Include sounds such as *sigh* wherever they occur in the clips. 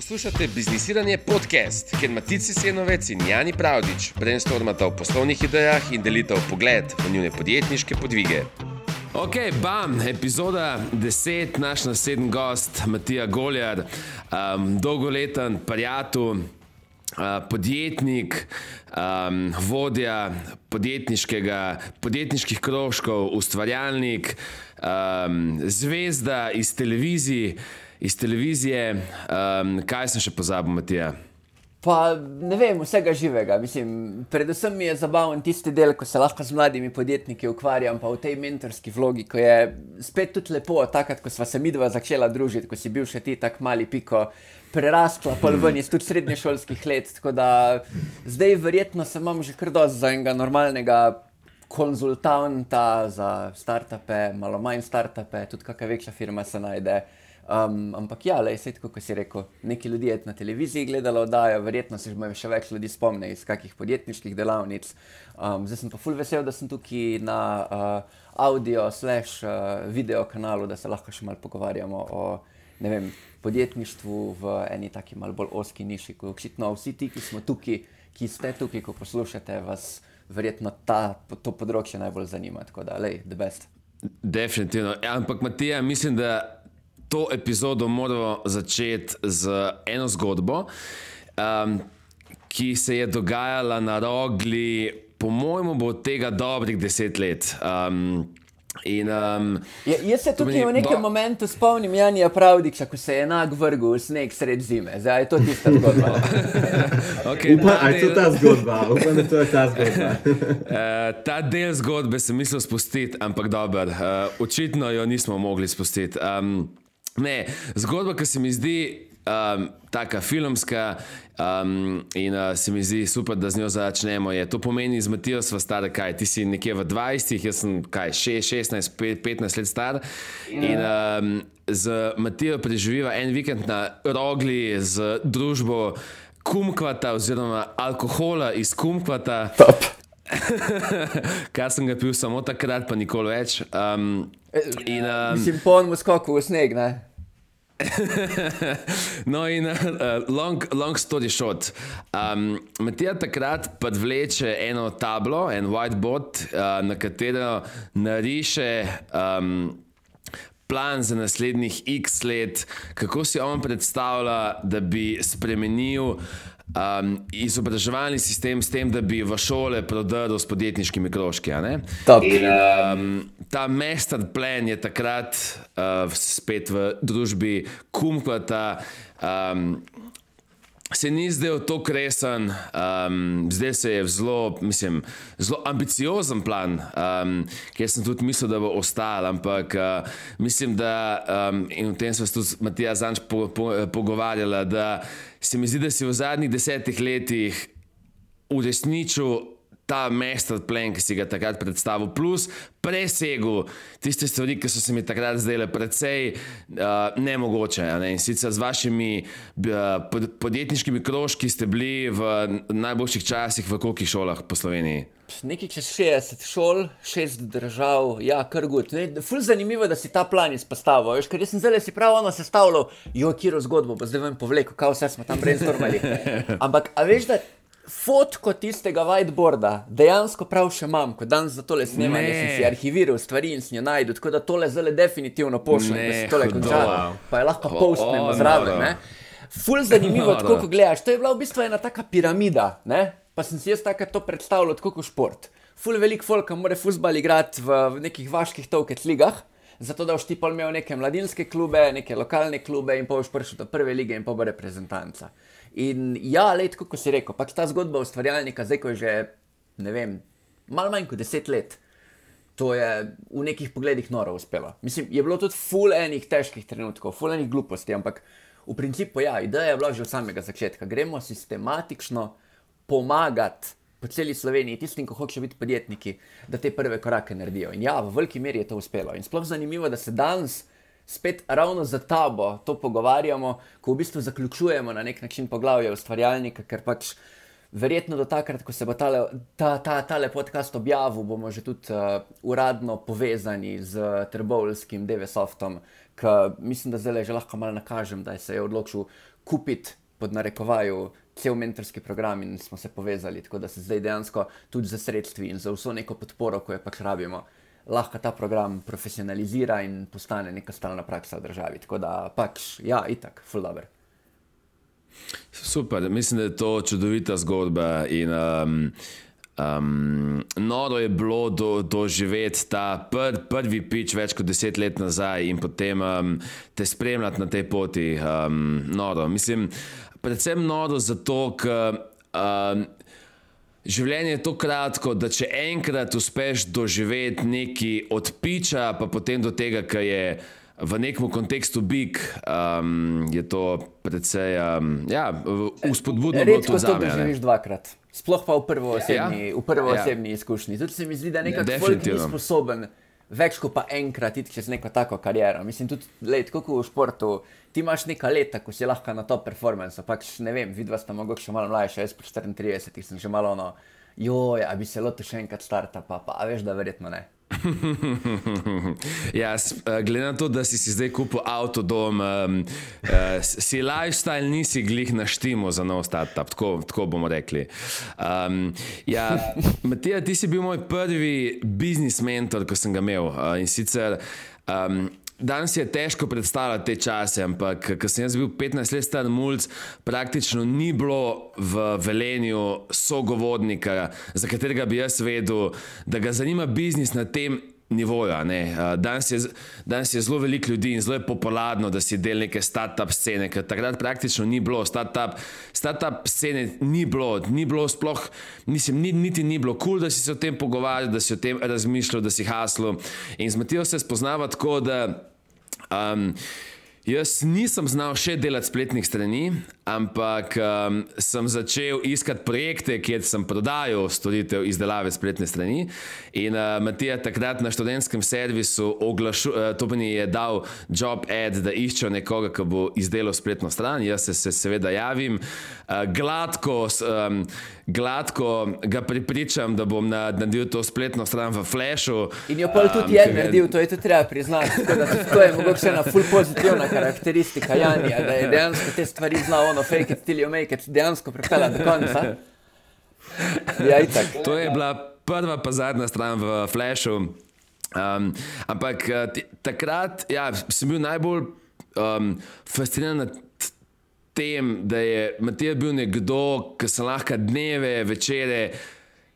Poslušate Biznisiranje podcast, kjer Matici Senovec in Jani Pravdič brainstormata o poslovnih idejah in delita pogled v njihove podjetniške podvige. Ok, bam, epizoda 10, naš naslednji gost, Matija Goljar, um, dolgoleten prijatelj. Uh, podjetnik, um, vodja podjetniških krožkov, ustvarjalnik, um, zvezda iz televizije iz televizije. Um, kaj sem še pozabil, Matija? Pa ne vem, vsega živega. Mislim, predvsem mi je zabaven tisti del, ko se lahko z mladimi podjetniki ukvarjam, pa v tej mentorski vlogi, ko je spet tudi lepo, takrat, ko smo se mi dva začela družiti, ko si bil še ti tako mali piko. Prerastla pa ven iz tudi srednješolskih let. Tako da zdaj, verjetno, se imam že kar dosti za enega normalnega konzultanta za startupe, malo manj startupe, tudi kakšna večja firma se najde. Um, ampak ja, le, sej, tako, kot si rekel, neki ljudje na televiziji gledali oddajo, verjetno se še več ljudi spomni iz kakih podjetniških delavnic. Um, zdaj sem pa full vesel, da sem tukaj na uh, audio slash uh, video kanalu, da se lahko še malo pogovarjamo o vem, podjetništvu v eni taki mal bolj oski niši. Očitno vsi ti, ki smo tukaj, ki ste tukaj, ko poslušate, vas verjetno ta, to področje najbolj zanima. Tako da, lej, the best. Definitivno. Ja, ampak Matija, mislim, da to epizodo moramo začeti z eno zgodbo, um, ki se je dogajala na rogli, po mojem, bo od tega dobrih deset let. Um, In, um, ja, jaz se tukaj v nekem do... momentu spomnim Janja Pravdiča, ko se je enak vrgel v sneg sred zime. Zdaj je to tista zgodba. *laughs* okay, Upa, ta, del... ta zgodba. Upam, da to je ta zgodba. uh, *laughs* *laughs* ta del zgodbe sem mislil spustiti, ampak dobro, uh, očitno jo nismo mogli spustiti. Um, Ne, zgodba, ki se mi zdi um, tako filmska um, in uh, se mi zdi super, da z njo začnemo. Je. To pomeni, z Matijo smo stari, kaj ti si nekje v 20, jaz sem kaj 6, 16, 15 let star. In um, z Matijo preživiva en vikend na rogli z družbo kumkvata oziroma alkohola iz kumkvata. *laughs* Kar sem ga pil samo takrat, pa nikoli več. Um, in, um, Mislim, polno skoku v sneg. Ne? *laughs* no, in uh, long, long story short. Um, Matija takrat podvleče eno tablo, en whiteboard, uh, na katero nariše. Um, Plan za naslednjih x let, kako si on predstavlja, da bi spremenil um, izobraževalni sistem s tem, da bi v šole prodrl s podjetniškimi krožki. In, um, ta master plan je takrat uh, spet v družbi Kumkvata. Um, Se ni zdel tako resen, um, zdaj se je zelo, mislim, zelo ambiciozen plan, um, ki sem tudi mislil, da bo ostal. Ampak uh, mislim, da, um, in o tem smo se tudi s Matijo Zanč po, po, pogovarjali, da se mi zdi, da si v zadnjih desetih letih uresničil ta master plan, ki si ga takrat predstavil, plus presegel tiste stvari, ki so se mi takrat zdele precej uh, nemogoče. Ne? In sicer z vašimi uh, podjetniškimi krožki ste bili v najboljših časih v kolikih šolah po Sloveniji. Nekaj čez 60 šol, 6 držav, ja, kar gut. Ful zanimivo, da si ta plan izpostavil. Veš, ker sem zelo si prav ono sestavljal, jo, kiro zgodbo, bo zdaj vam povlekel, kaj vse smo tam brainstormali. *laughs* Ampak, a veš, da fotko tistega whiteboarda dejansko prav še imam, ko danes za tole snemanje sem si arhiviral stvari in si jo najdel, tako da tole zelo definitivno pošljem, da se tole konča. Pa je lahko postnemo zraven. Ful zanimivo, tako ko gledaš. To je bila v bistvu ena taka piramida, ne? pa sem si jaz tako to predstavljal kot šport. Ful velik folka mora fusbal igrati v nekih vaških tokec ligah. Zato, da boš ti pol imel neke mladinske klube, neke lokalne klube in pa boš prišel do prve lige in pa bo reprezentanca. In ja, le tako si rekel, pač ta zgodba ustvarjalnika, zdaj ko je že, ne vem, malo manj kot deset let, to je v nekih pogledih noro uspelo. Mislim, je bilo tudi full enih težkih trenutkov, full enih gluposti, ampak v principu ja, ideja je bila že od samega začetka. Gremo sistematično pomagati. Po celi Sloveniji, tistim, ki hočejo biti podjetniki, da te prve korake naredijo. In ja, v veliki meri je to uspelo. In sploh zanimivo, da se danes, spet ravno za tabo to pogovarjamo, ko v bistvu zaključujemo na nek način poglavje ustvarjalnika, ker pač verjetno do takrat, ko se bo tale, ta, ta, tale podcast objavil, bomo že tudi uh, uradno povezani z Trbovskim DVSoftom, ki mislim, da zdaj že lahko malo nakažem, da se je odločil kupiti pod narekovaju cel mentorski program in smo se povezali, tako da se zdaj dejansko tudi za sredstvi in za vso neko podporo, ko jo pač rabimo, lahko ta program profesionalizira in postane neka stalna praksa v državi. Tako da pač, ja, itak, full dobro. Super, mislim, da je to čudovita zgodba. In, um, um, noro je bilo do, doživeti ta pr, prvi pič več kot deset let nazaj in potem um, te spremljati na tej poti. Um, noro. Mislim, predvsem noro zato, ker. Um, Življenje je tako kratko, da če enkrat uspeš doživeti nekaj od piča, pa potem do tega, kar je v nekem kontekstu big, um, je to precej um, ja, uspodbudno. Redko to doživiš dvakrat, sploh pa v prvo osebni, ja. v prvo ja. osebni izkušnji. Tudi se mi zdi, da nekako folk ni sposoben več kot pa enkrat iti čez neko tako kariero. Mislim, tudi let, kot v športu, ti imaš nekaj leta, ko si lahko na top performance. Pač ne vem, vidva sta mogoče še malo mlajša, jaz pa 34, sem že malo ono, joj, a bi se lotil še enkrat startupa, pa, pa a veš, da verjetno ne. *laughs* ja, glede na to, da si, si zdaj kupil avto, dom, um, uh, si lifestyle, nisi glih na štimu za nov startup, tako, tako bomo rekli. Um, ja, *laughs* Matija, ti si bil moj prvi biznis mentor, ko sem ga imel. Uh, in sicer um, Danes je težko predstavljati te čase, ampak ko sem jaz bil 15 let star mulj, praktično ni bilo v velenju sogovornika, za katerega bi jaz vedel, da ga zanima biznis na tem nivoju. Danes je, danes je zelo veliko ljudi in zelo je popularno, da si del neke start-up scene, ker takrat praktično ni bilo. Start-up start scene ni bilo, ni bilo sploh, mislim, ni, niti ni bilo kul, cool, da si se o tem pogovarjal, da si o tem razmišljal, da si haslo. In z Matijo se spoznava tako, da. Um, jaz nisem znal še delati spletnih strani, ampak um, sem začel iskati projekte, kjer sem prodajal storitev izdelave spletne strani. In uh, Matija takrat na študentskem servisu oglašu, uh, to mi je dal job ad, da iščejo nekoga, ki bo izdelal spletno stran. Jaz se, se seveda javim, uh, gladko. Um, gladko ga pripričam, da bom naredil to spletno stran v Flashu. In jo pa tudi um, je naredil, to je tudi treba priznati. To je mogoče ena full pozitivna karakteristika Janja, da je dejansko te stvari znal ono fake it till you make it dejansko pripeljati do konca. Ja, to je bila prva pa zadnja stran v Flashu. Um, ampak eh, takrat ja, sem bil najbolj um, fasciniran tem, da je Matija bil nekdo, ki se lahko dneve, večere.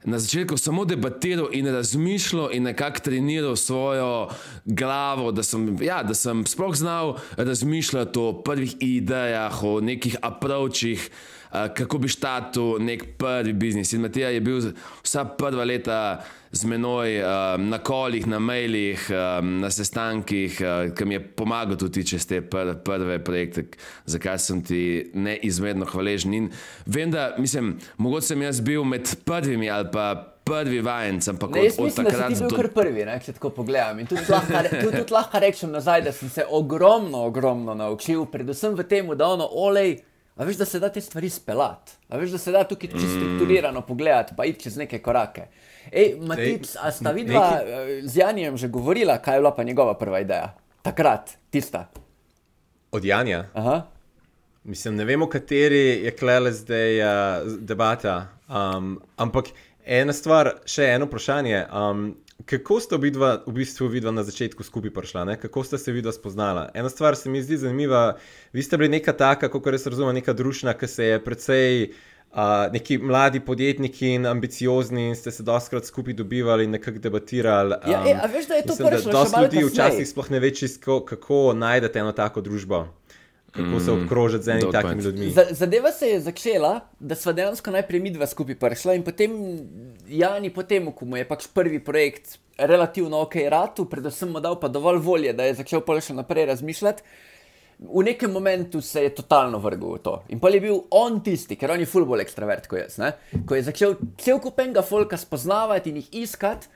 Na začetku samo debatiral in razmišljal, in nekako treniral svojo glavo, da sem, ja, da sem sploh znal razmišljati o prvih idejah, o nekih approachih, kako bi štartil nek prvi biznis. In Matija je bil vsa prva leta z menoj um, na kolih, na mailih, um, na sestankih, uh, ki mi je pomagal tudi čez te pr prve projekte, za kar sem ti neizmerno hvaležen. In vem, da mislim, mogoče sem jaz bil med prvimi ali pa. Prvi vajenc, ampak ne, od, od mislim, takrat do takrat. Prvi, ne, če tako pogledam. In tudi lahko, tudi, tudi lahko rečem nazaj, da sem se ogromno, ogromno naučil, predvsem v tem, da ono olej. A veš, da se da te stvari speljati, a veš, da se da tukaj čisto mm. strukturirano pogledati, pa iti čez neke korake. Ej, Matic, a sta vidva eh, z Janijem že govorila, kaj je bila pa njegova prva ideja? Takrat, tista. Od Janja? Aha. Mislim, ne vemo, kateri je klele zdaj uh, debata. Um, ampak ena stvar, še eno vprašanje. Um, kako ste vidva, v bistvu vidva na začetku skupaj prišla, ne? kako ste se vidva spoznala? Ena stvar se mi zdi zanimiva. Vi ste bili neka taka, kako res razumem, neka družina, ki se je precej uh, neki mladi podjetniki in ambiciozni in ste se doskrat skupaj dobivali in nekako debatirali. Um, ja, e, a veš, da je to prvo? Dosti ljudi včasih sploh ne ve, čisto, kako najdete eno tako družbo. Kako se mm, obkrožiti z enimi takimi ljudmi? Zadeva se je začela, da smo dejansko najprej mi dva skupaj prišla in potem Jani, potem, ko mu je pač prvi projekt relativno ok, ratu, predvsem mu dal pa dovolj volje, da je začel pa še naprej razmišljati v nekem momentu se je totalno vrgel v to. In pa je bil on tisti, ker on je fullball ekstravert, kot jaz, ne? ko je začel cel kupenga folka spoznavati in jih iskati.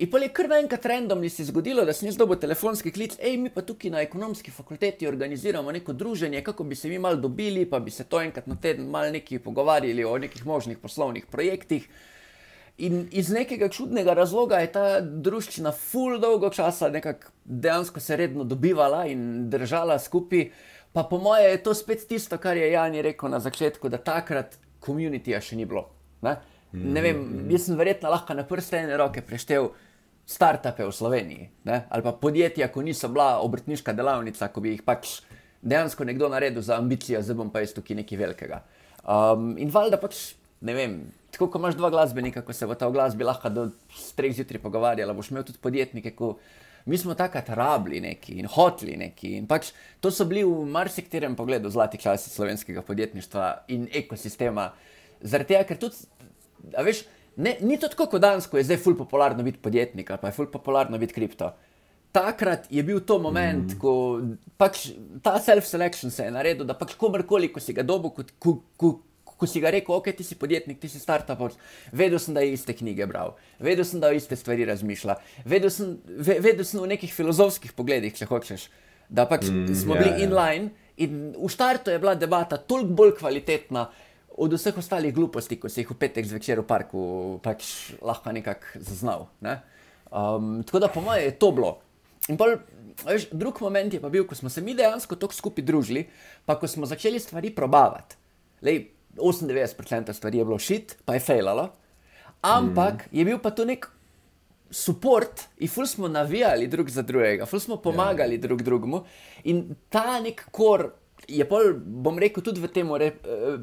In pa je kar naenkrat randomni se zgodilo, da sem jaz dobil telefonski klic, hej, mi pa tukaj na ekonomski fakulteti organiziramo neko druženje, kako bi se mi mal dobili, pa bi se to enkrat na teden mal neki pogovarjali o nekih možnih poslovnih projektih. In iz nekega čudnega razloga je ta družščina full dolgo časa nekako dejansko se redno dobivala in držala skupaj. Pa po moje je to spet tisto, kar je Jani rekel na začetku, da takrat komunitija še ni bilo. Ne? ne vem, jaz sem verjetno lahko na prste ene roke preštel startupe v Sloveniji ne? ali pa podjetja, ko niso bila obrtniška delavnica, ko bi jih pač dejansko nekdo naredil za ambicijo, zdaj bom pa jaz tukaj nekaj velikega. Um, in valjda pač, ne vem, tako kot imaš dva glasbenika, ko se v ta glasbi lahko do treh zjutraj pogovarjala, boš imel tudi podjetnike, ko mi smo takrat rabili neki in hotli neki. In pač to so bili v marsikaterem pogledu zlati časi slovenskega podjetništva in ekosistema. Zaradi tega, ker tudi, veš, ne, ni to tako kot danes, ko je zdaj ful popularno biti podjetnik ali pa je ful popularno biti kripto takrat je bil to moment, mm. ko pač ta self-selection se je naredil, da pač komorkoli, ko si ga dobil, ko, ko, ko, ko si ga rekel, ok, ti si podjetnik, ti si startup, vedel sem, da je iste knjige bral, vedel sem, da je iste stvari razmišlja, vedel sem, ve, vedel sem v nekih filozofskih pogledih, če hočeš, da pač mm, smo bili yeah, ja, ja. inline in v startu je bila debata toliko bolj kvalitetna. Od vseh ostalih gluposti, ko si jih v petek zvečer v parku pač lahko nekako zaznal. Ne? Um, tako da, po mojem, je to bilo. In pol, veš, drug moment je pa bil, ko smo se mi dejansko tako skupaj družili, pa ko smo začeli stvari probavati. Lej, 98% stvari je bilo šit, pa je fejlalo, ampak mm. je bil pa to nek podpor, in ful smo navijali drug za drugega, ful smo pomagali yeah. Ja. drug drugemu. In ta nek kor je, pol, bom rekel, tudi v tem eh,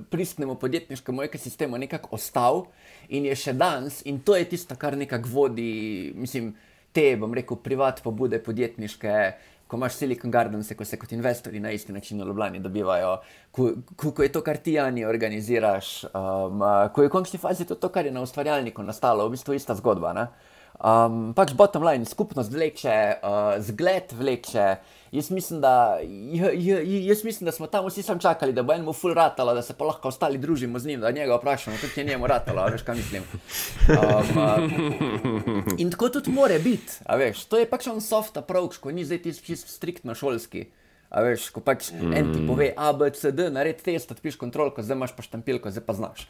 pristnemu podjetniškemu ekosistemu nekako ostal in je še danes, in to je tisto, kar nekako vodi, mislim te, bom rekel, privat pobude podjetniške, ko imaš Silicon Gardens, ko se kot investori na isti način v Ljubljani dobivajo, ko, ko, ko je to, kar ti Jani organiziraš, um, ko je v končni fazi to, to, kar je na ustvarjalniku nastalo, v bistvu ista zgodba. Um, pač bottom line, skupnost vleče, uh, zgled vleče. Jaz mislim, da, jaz mislim, da smo tam vsi sam čakali, da bo enemu full ratalo, da se pa lahko ostali družimo z njim, da njega vprašamo, kako je njemu ratalo, veš, kaj mislim. Um, uh, in tako tudi more biti, veš, to je pač on soft approach, ko ni zdaj tisti striktno šolski. A veš, ko pač mm. en ti pove A, B, C, D, naredi test, odpiš kontrolko, zdaj imaš pa štampilko, zdaj pa znaš.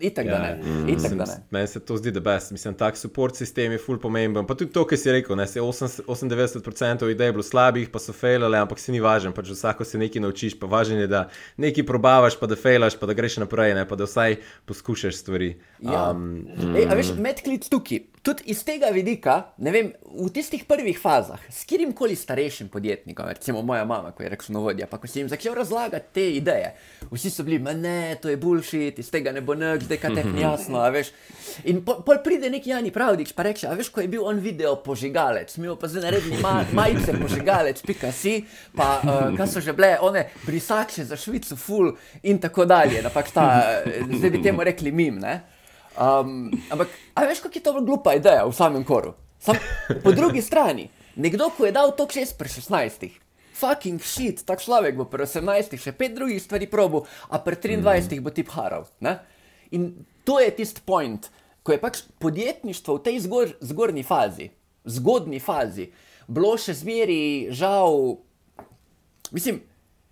Itak, ja, da ne. Mm, Itak, da ne. Meni se to zdi, da best. Mislim, tak support sistem je full pomemben. Pa tudi to, kar si rekel, ne, 98% idej je bilo slabih, pa so failale, ampak si ni važen. Pač vsako se nekaj naučiš, pa važen je, da nekaj probavaš, pa da failaš, pa da greš naprej, ne, pa da vsaj poskušaš stvari. Ja. Um, Ej, a veš, medklic tukaj tudi iz tega vidika, ne vem, v tistih prvih fazah, s katerim koli starejšim podjetnikom, recimo moja mama, ko je računovodja, pa ko si jim začel razlagati te ideje, vsi so bili, ne, to je bullshit, iz tega ne bo nič, zdaj kaj te je *laughs* jasno, veš. In pol po pride neki Jani Pravdič, pa reče, veš, ko je bil on video požigalec, mi pa zdaj naredili ma majice požigalec, pika si, pa uh, kaj so že bile, one brisače za Švico, full in tako dalje, da pač ta, zdaj bi temu rekli mim, ne. Um, ampak, a veš, kako je to glupa ideja v samem koru? Sam, po drugi strani, nekdo, ki je dal to 6 pri 16, fucking shit, tak človek bo pri 18, še pet drugih stvari probo, a pri 23 mm. bo tip haral. Ne? In to je tisti point, ko je pač podjetništvo v tej zgor, zgornji fazi, zgodni fazi, bilo še zmeri, žal, mislim,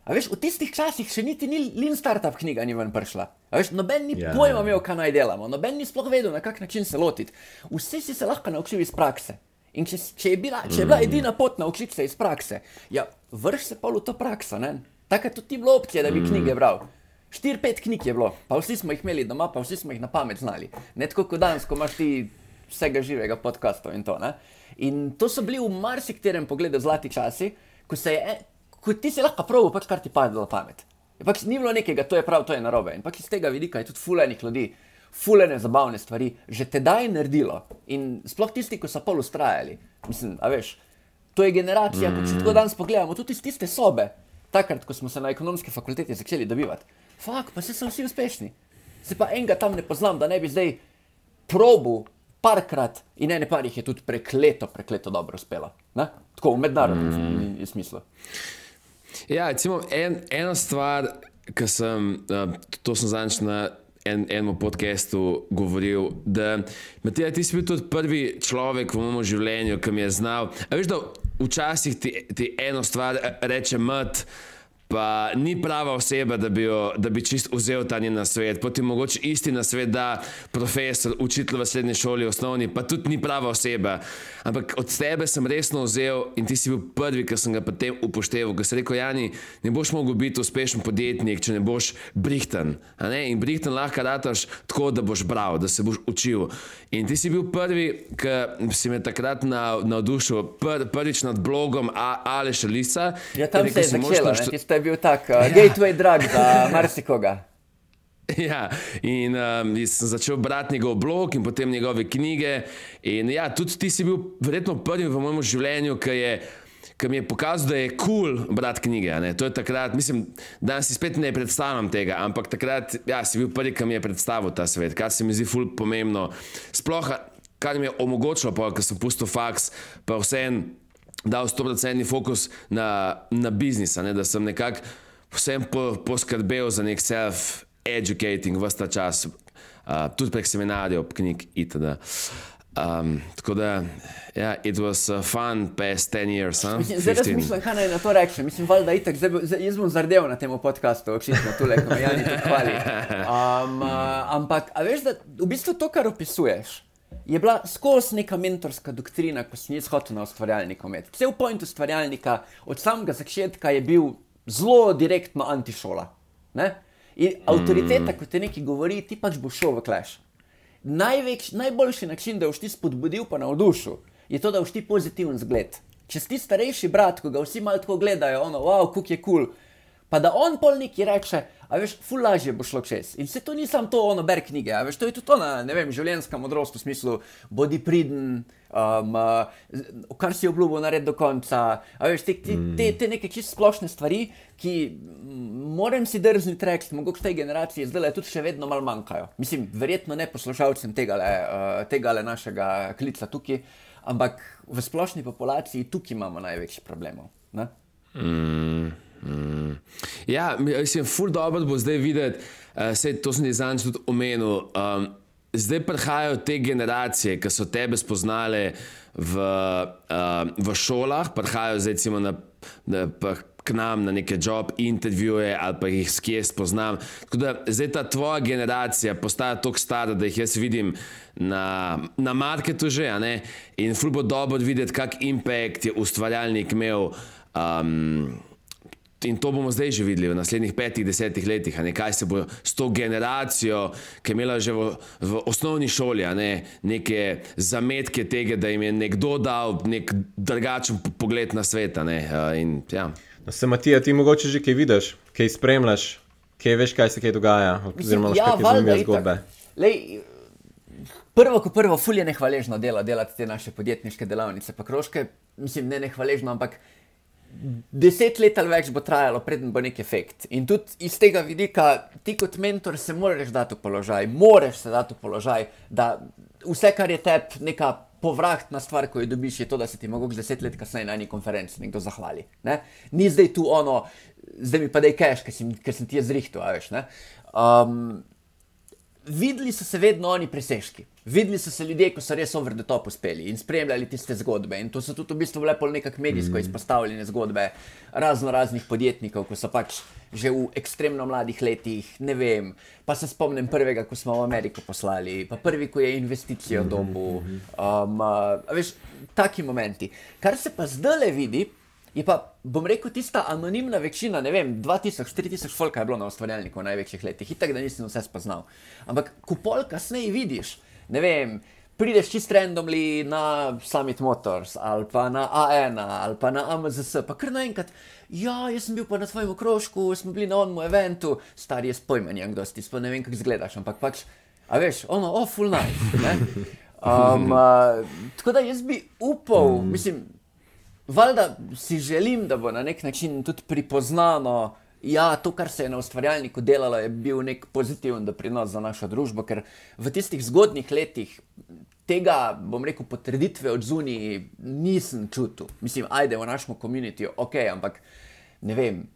A veš, v tistih časih še niti ni Lean Startup knjiga ni ven prišla. A veš, noben ni yeah. Ja. pojma imel, kaj naj delamo, noben ni sploh vedel, na kak način se lotiti. Vsi si se lahko naučil iz prakse. In če, če, je bila, če je bila mm. edina pot naučiti se iz prakse, ja, vrš se pa v to prakso, ne? Takrat tudi ti bilo opcije, da bi mm. knjige bral. Štir, pet knjig je bilo, pa vsi smo jih imeli doma, pa vsi smo jih na pamet znali. Ne tako kot danes, ko imaš ti vsega živega podcasta in to. Ne? In to so bili v marsikterem pogledu zlati časi, ko se je ko ti si lahko prav, pač kar ti pade na pamet. Pač ni bilo nekega, to je prav, to je narobe. In pač iz tega vidika je tudi fulejnih ljudi, fulejne zabavne stvari, že tedaj naredilo. In sploh tisti, ki so pol ustrajali. Mislim, a veš, to je generacija, mm. ko če tako danes pogledamo, tudi iz tiste sobe, takrat, ko smo se na ekonomski fakulteti začeli dobivati. Fak, pa se so vsi uspešni. Se pa enega tam ne poznam, da ne bi zdaj probu parkrat in ene par jih je tudi prekleto, prekleto dobro uspelo. Tako v mednarodnem mm. smislu. Ja, recimo, en, ena stvar, ki sem, uh, to sem zadnjič na en, enem podkastu govoril, da Matija, ti si bil tudi prvi človek v mojem življenju, ki mi je znal. A veš, da včasih ti, ti eno stvar reče mat. Pa ni prava oseba, da bi, jo, da bi čist vzel ta njen nasvet. Potem mogoče isti nasvet da profesor, učitelj v srednji šoli, osnovni, pa tudi ni prava oseba. Ampak od tebe sem resno vzel in ti si bil prvi, ki sem ga potem upošteval. Ker si rekel, Jani, ne boš mogel biti uspešen podjetnik, če ne boš brihten. In brihten lahko rataš tako, da boš bral, da se boš učil. In ti si bil prvi, ki si me takrat navdušil, pr, prvič nad blogom Aleša Lisa. Ja, tam se je začelo, ti je bil tak uh, ja. gateway drug za marsikoga. *laughs* Ja, in um, sem začel brati njegov blog in potem njegove knjige. In ja, tudi ti si bil verjetno prvi v mojem življenju, ki je. Ki mi je pokazal, da je kul cool brati knjige. To je takrat, mislim, da si spet ne predstavljam tega, ampak takrat ja, si bil prvi, ki mi je predstavil ta svet, kar se mi zdi ful pomembno. Sploh, kar mi je omogočilo, ker sem pustil faks, pa vseeno dal 100% fokus na, na biznis, ne? da sem nekako vsem po, poskrbel za nek self-educating v ta čas, uh, tudi prek seminarjev, knjig itd. Um, tako da, ja, it was uh, fun past 10 years. Huh? Mislim, zdaj razmišljam, kaj naj na to rečem. Mislim, da itak, zdaj, zdaj, jaz bom zardel na tem podkastu, očitno tule, ko me Jani hvali. *laughs* Um, uh, ampak, a veš, da v bistvu to, kar opisuješ, je bila skozi neka mentorska doktrina, ko sem jaz hotel na. Vse v pointu ustvarjalnika, od samega začetka je bil zelo direktno antišola. Ne? In avtoriteta, mm. ko te nekaj govori, ti pač boš šel v kleš. Največ, najboljši način, da boš ti spodbudil, pa navdušil, je to, da boš ti pozitiven zgled. Če si starejši brat, ko ga vsi malo tako gledajo, ono, wow, kuk je kul. Cool, pa da on pol neki reče, a veš, ful lažje bo šlo čez. In se to ni samo to, ono, ber knjige, a veš, to je tudi to na, ne vem, življenjska modrost v smislu, bodi priden, um, uh, kar si obljubil narediti do konca. A veš, te, te, te, te neke čisto splošne stvari, ki moram si drzniti reči, mogoče tej generaciji zdaj le tudi še vedno malo manjkajo. Mislim, verjetno ne poslušalcem tega, le, uh, tega le našega klica tukaj, ampak v splošni populaciji tukaj imamo največji problemov. Mm. Mm. Ja, mislim, ful dobro bo zdaj videti, uh, vse to sem jaz zadnjič tudi omenil. Um, zdaj prihajajo te generacije, ki so tebe spoznale v, uh, v šolah, prihajajo zdaj recimo na. na K nam na neke job intervjuje ali pa jih skje spoznam. Tako da zdaj ta tvoja generacija postaja tako stara, da jih jaz vidim na, na marketu že. In ful bo dobro videti, kak impact je ustvarjalnik imel. Um, In to bomo zdaj že videli v naslednjih petih, desetih letih, ne, kaj se bo s to generacijo, ki je imela že v, v osnovni šoli ne, neke zametke tega, da jim je nekdo dal nek drugačen pogled na svet. In, ja. no, se Matija, ti mogoče že kaj vidiš, kaj spremljaš, kaj veš, kaj se kaj dogaja, oziroma ja, kaj zanimive zgodbe. Lej, prvo, ko prvo, fulje nehvaležno dela, delati te naše podjetniške delavnice, pa kroške, mislim, ne nehvaležno, ampak deset let ali več bo trajalo, preden bo nek efekt. In tudi iz tega vidika, ti kot mentor se moraš dati v položaj, moraš se dati v položaj, da vse, kar je tebi, neka povratna stvar, ko jo dobiš, je to, da se ti mogoče deset let kasneje na eni konferenci nekdo zahvali. Ne? Ni zdaj tu ono, zdaj mi pa je cash, ker, ker sem ti jaz zrihtel, veš. Um, videli so se vedno oni presežki. Videli so se ljudje, ko so res over the top uspeli in spremljali tiste zgodbe. In to so tudi v bistvu bile pol nekak medijsko mm. izpostavljene zgodbe razno raznih podjetnikov, ko so pač že v ekstremno mladih letih, ne vem. Pa se spomnim prvega, ko smo v Ameriko poslali, pa prvi, ko je investicijo mm -hmm. dobu. Um, uh, veš, taki momenti. Kar se pa zdaj le vidi, Je pa, bom rekel, tista anonimna večina, ne vem, 2000, 4000 folka je bilo na ustvarjalniku v največjih letih, itak da nisem vse spoznal. Ampak, ko pol kasneje vidiš, ne vem, prideš čist randomly na Summit Motors ali pa na A1 ali pa na AMZS, pa kar naenkrat, ja, jaz sem bil pa na svojem okrožku, smo bili na onmu eventu, star je spojmenje, kdo si, ne vem, kako izgledaš, ampak pač, a veš, ono, oh, full night. Um, uh, tako da jaz bi upal, mm. mislim, Valjda si želim, da bo na nek način tudi pripoznano, ja, to, kar se je na ustvarjalniku delalo, je bil nek pozitiven doprinos za našo družbo, ker v tistih zgodnih letih tega, bom rekel, potrditve od zunaj nisem čutil. Mislim, ajde v našem komunitiju, ok, ampak ne vem.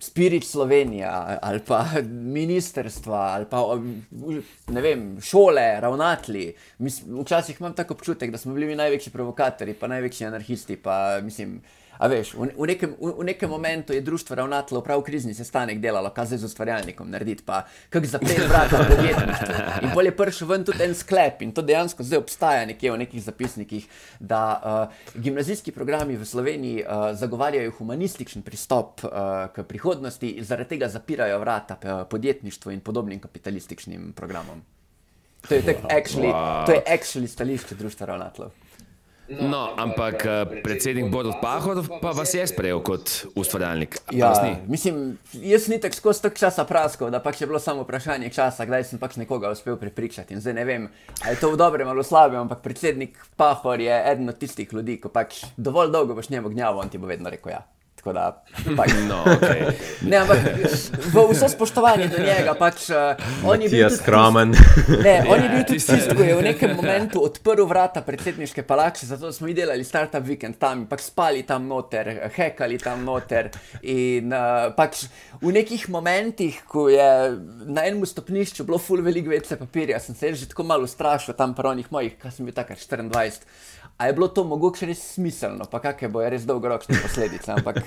Spirit Slovenija ali pa ministerstva ali pa ne vem, šole, ravnatli. Včasih imam tako občutek, da smo bili mi največji provokatori, pa največji anarhisti. Pa, mislim, A veš, v, v, nekem, v, v nekem momentu je društvo ravnateljev prav krizni sestanek delalo, kaj zdaj z ustvarjalnikom narediti, pa kako zapreti vrata podjetništva. In bolje prišel ven tudi en sklep in to dejansko zdaj obstaja nekje v nekih zapisnikih, da uh, gimnazijski programi v Sloveniji uh, zagovarjajo humanističen pristop uh, k prihodnosti in zaradi tega zapirajo vrata podjetništvu in podobnim kapitalističnim programom. To je actually, wow. actually stališče društva ravnateljev. No, ampak eh, predsednik Bodo Pahor pa vas je sprejel kot ustvarjalnik. Ja, mislim, jaz ni tako skozi tako časa praskal, da pač je bilo samo vprašanje časa, kdaj sem pač nekoga uspel prepričati. In zdaj ne vem, ali je to v dobrem ali v slabem, ampak predsednik Pahor je eden od tistih ljudi, ko pač dovolj dolgo boš njemu gnjavo, on ti bo vedno rekel ja. Tako da, *laughs* pač, no, okay. ne, ampak v vso spoštovanje do njega, pač uh, on je bil skromen. Ne, on je bil tudi tisti, ki je v nekem momentu odprl vrata predsedniške palače, zato smo delali startup vikend tam, pač spali tam noter, hekali tam noter. In uh, pač v nekih momentih, ko je na enem stopnišču bilo full veliko vece papirja, sem se že tako malo strašil tam pri onih mojih, kaj sem bil takrat 24. A je bilo to mogoče res smiselno, pa kakšne bojo res dolgoročne posledice, ampak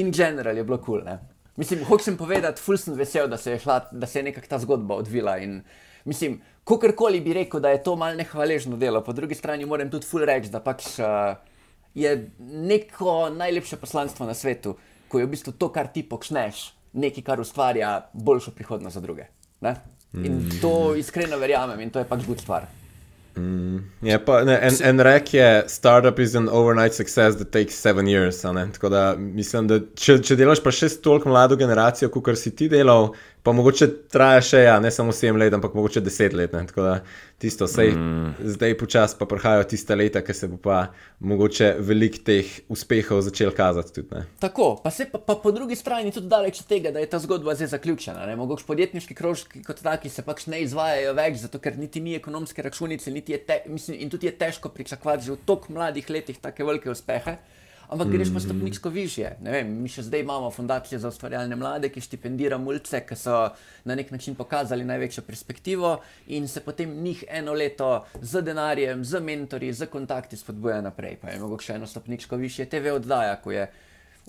in general je bilo kul. Cool, mislim, hočem povedati, ful sem vesel, da se je, šla, da se je nekako ta zgodba odvila. In, mislim, kakorkoli bi rekel, da je to malce nehvaležno delo, po drugi strani moram tudi ful reči, da pač uh, je neko najlepše poslanstvo na svetu, ko je v bistvu to, kar ti počneš, nekaj, kar ustvarja boljšo prihodnost za druge. Ne? In to iskreno verjamem in to je pač good stvar. Mm, je pa, ne, en, en rek je, startup is an overnight success that takes seven years. Tako da mislim, da če, če delaš pa še toliko mlado generacijo, kot si ti delal, pa mogoče traja še, ja, ne samo 7 let, ampak mogoče 10 let. Ne? Tako da tisto, sej, mm. zdaj počasi pa prihajajo tiste leta, ki se bo pa mogoče velik teh uspehov začel kazati. Tudi, Tako, pa se pa, pa po drugi strani tudi daleč od tega, da je ta zgodba zdaj zaključena. Mogoče podjetniški krožki kot taki se pač ne izvajajo več, zato ker niti ni ekonomske računice, niti je, te, mislim, in tudi je težko pričakovati že v toliko mladih letih take velike uspehe ampak greš pa stopničko više. Vem, mi še zdaj imamo fundacijo za ustvarjalne mlade, ki štipendira mulce, ki so na nek način pokazali največjo perspektivo in se potem njih eno leto z denarjem, z mentori, z kontakti spodbuja naprej. Pa je mogoče še eno stopničko više TV oddaja, ko je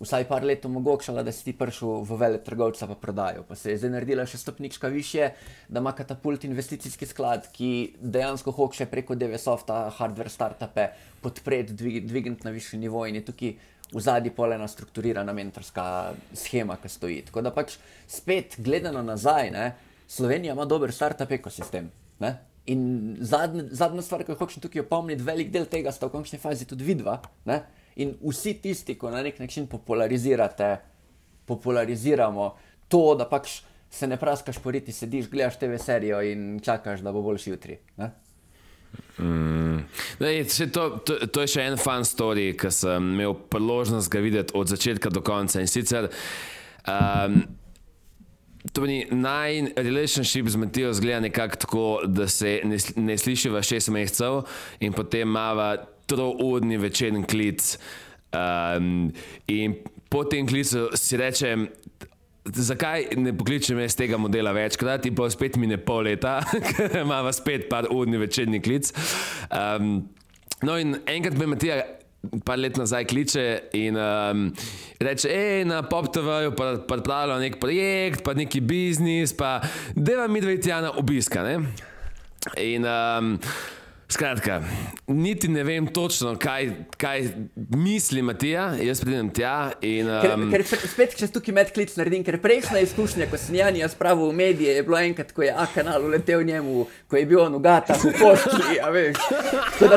vsaj par let omogočala, da si ti prišel v vele trgovca pa prodajo. Pa se je zdaj naredila še stopnička više, da ima katapult investicijski sklad, ki dejansko hoče preko DVSofta, hardware startupe podpreti, dvigniti na višji nivo in je tukaj v zadnji polena strukturirana mentorska schema, ki stoji. Tako da pač spet gledano nazaj, ne, Slovenija ima dober startup ekosistem. Ne? In zadnja, stvar, ki jo hočem tukaj opomniti, velik del tega sta v končni fazi tudi vidva. In vsi tisti, ki na nek način popularizirate, populariziramo to, da pač se ne praskaš po riti, sediš, gledaš TV serijo in čakaš, da bo boljši jutri. Mm. Ne, to, to, to je še en fan story, ki sem imel priložnost ga videti od začetka do konca. In sicer um, to ni naj-relationship z Matijo zgleda nekako tako, da se ne, ne slišiva šest mesecev in potem mava troudni večerni klic. Um, in po tem klicu si rečem, zakaj ne pokličem jaz tega modela večkrat, in pa spet mine pol leta, *laughs* ker ima spet par urni večerni klic. Um, no, in enkrat me Matija. Pa let nazaj kliče in um, reče, hej, na PopTV-ju pa pripravljajo nek projekt, pa neki biznis, pa deva mi dve tjana obiska. Ne? In um, Skratka, niti ne vem točno, kaj, kaj misli Matija, jaz pridem tja. In, um... ker, ker spet, če tukaj med klic naredim, ker prejšnja izkušnja, ko sem Janja spravil v medije, je bilo enkrat, ko je A kanal uletel njemu, ko je bil on ugata v pošti.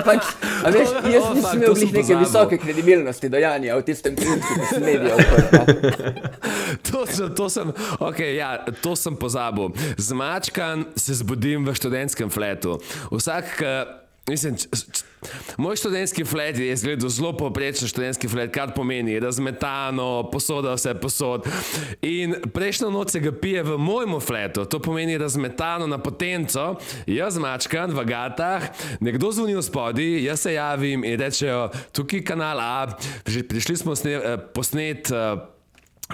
Pač, veš, *laughs* jaz nisem imel neke pozabo. visoke kredibilnosti do Janja v tistem trenutku, ko sem medije odprl. *laughs* to, to, okay, ja, to sem pozabil. Zmačkan se zbudim v študentskem fletu. Vsak, Mislim, č, č, moj študentski flet je izgledal zelo poprečen študentski flet, kar pomeni razmetano, posoda vse posod. In prejšnjo noč se ga pije v mojem fletu, to pomeni razmetano na potenco, jaz mačkam v gatah, nekdo zvoni v spodi, jaz se javim in rečejo, tukaj je kanal A, prišli smo sne, eh, posnet. Uh,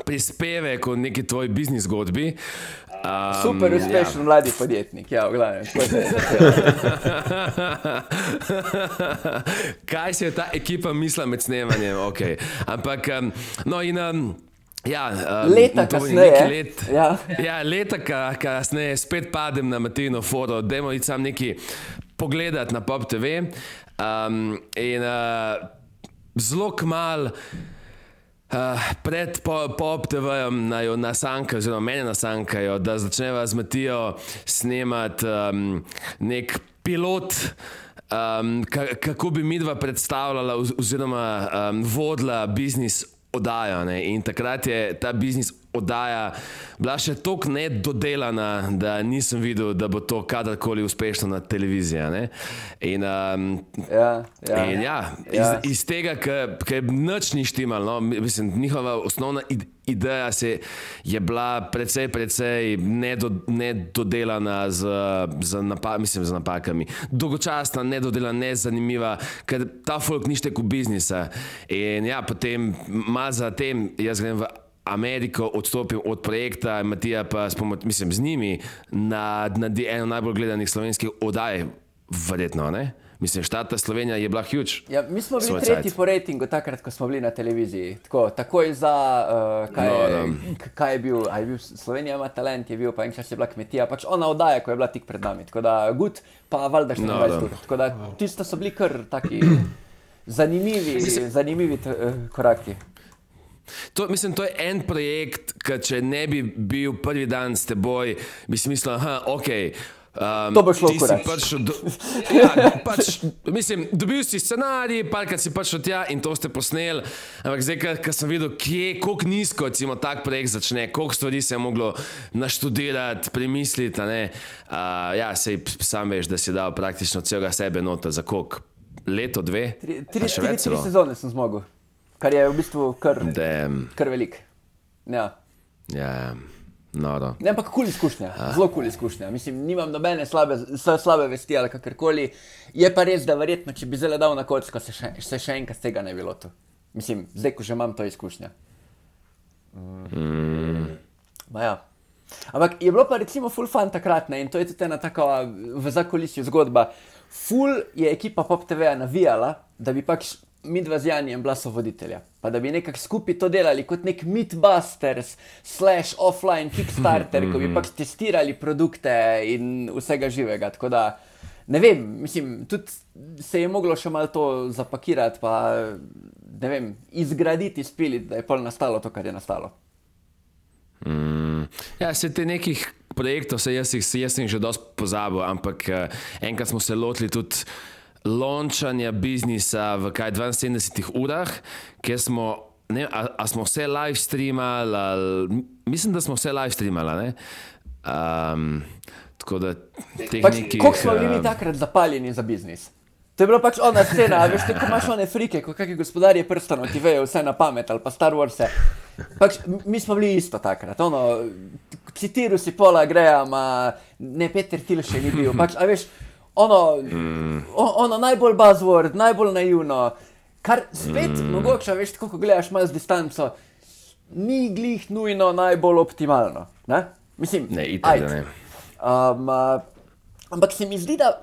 prispevek o neki tvoji biznis zgodbi. Um, Super uspešen ja. mladi podjetnik, ja, v glavnem. *laughs* Kaj si je ta ekipa mislila med snemanjem? Okay. Ampak, um, no in. Um, Ja, um, Leta kasneje, Let, ja. ja, leta ka, kasneje spet padem na Matino foto, da je sam neki pogledat na Pop TV. Um, in uh, zelo kmal. Uh, pred po, Pop TV-jem naj nasankajo, oziroma mene nasankajo, da začneva z Matijo snemati um, nek pilot, um, ka, kako bi midva predstavljala oz- oziroma um, vodila biznis oddajo. Ne? In takrat je ta biznis oddaja bila še tako nedodelana, da nisem videl, da bo to kadarkoli uspešno na televiziji. ne. In, um, Ja, ja. In ja, iz, Ja. iz tega, ker nič ni štimal, no, mislim, njihova osnovna id- ideja se, je bila precej, precej nedo, nedodelana z, z, napa, mislim, z napakami. Dolgočasna, nedodelana, nezanimiva, ker ta folk ni štekel biznisa. In ja, potem, malo za tem, jaz grem v. Ameriko odstopil od projekta, Matija pa s pomoč, mislim, z njimi naredi eno najbolj gledanih slovenskih oddaj, verjetno. Ne? Mislim, štata Slovenija je bila huge. Ja, mi smo bili tretji cajt. po rejtingu, takrat, ko smo bili na televiziji. Tako, takoj za, uh, kaj, No, je, kaj je bil, a je bil Slovenija ima talent, je bil pa en čas je bila kmetija, pač ona oddaja, ko je bila tik pred nami. Tako da, gut, pa valjda še No, 20 da. ur. Tako da, tisto so bili kar taki *clears throat* zanimivi, zanimivi t, uh, koraki. To, mislim, to je en projekt, ki če ne bi bil prvi dan s teboj, bi si mislil, da je ok. Um, To bo šlo prišel do, *laughs* ja, pač, mislim, dobil si scenarij, parkrat si prišel tja in to ste posneli. Ampak zdaj, ko sem videl, kje, kako nizko recimo, tak projekt začne, koliko stvari se je moglo naštudirati, premisliti. Uh, ja, sej sam veš, da si dal praktično celega sebe nota za koliko? Leto, dve? Tri, tri, tri, tri sezone sem zmogel, kar je v bistvu kar, Damn. kar velik. Ja. Ja, noro. Ne, ampak kul izkušnja, zelo kul izkušnja. Mislim, nimam nobene slabe, slabe vesti ali kakorkoli. Je pa res, da verjetno, če bi zdaj dal na kocko, se še, se še enkrat tega ne bi lotil. Mislim, zdaj, ko že imam to izkušnjo. Mm. Ja. Ampak je bilo pa recimo full fan takrat ne? in to je tudi ena taka v zakolisju zgodba. Full je ekipa Pop TV-ja navijala, da bi pač midva z Janijem bila sovoditelja. Pa da bi nekako skupaj to delali kot nek Meatbusters, slash offline Kickstarter, ko bi pač testirali produkte in vsega živega. Tako da ne vem, mislim, tudi se je moglo še malo to zapakirati, pa ne vem, izgraditi, spiliti, da je pol nastalo to, kar je nastalo. Mm, ja, se te nekih projektov, se jaz, jih- jaz sem jih že dosti pozabil, ampak uh, enkrat smo se lotili tudi lončanja biznisa v kaj 72 urah, kjer smo. Ne, a, a smo vse live streamali, ali, mislim, da smo vse live streamali. Um, tako da teh Pač. Kako smo bili eh, takrat zapaljeni za biznis? To je bila pač ona scena, a veš, ti ko imaš one frike, kot kakšni gospodarji prstanov, ti vejo vse na pamet ali pa Star Wars. Pač, mi smo bili isto takrat. Ono, citiral si Pola Grahama, ne Peter Thiel še ni bil. Pač, a veš, ono, o, ono najbolj buzzword, najbolj naivno. Kar spet, mm. mogoče, veš, tako, ko gledaš malo z distanco, ni glih nujno najbolj optimalno. Ne? Mislim, Ne, itak, ne. Um, uh, ampak se mi zdi, da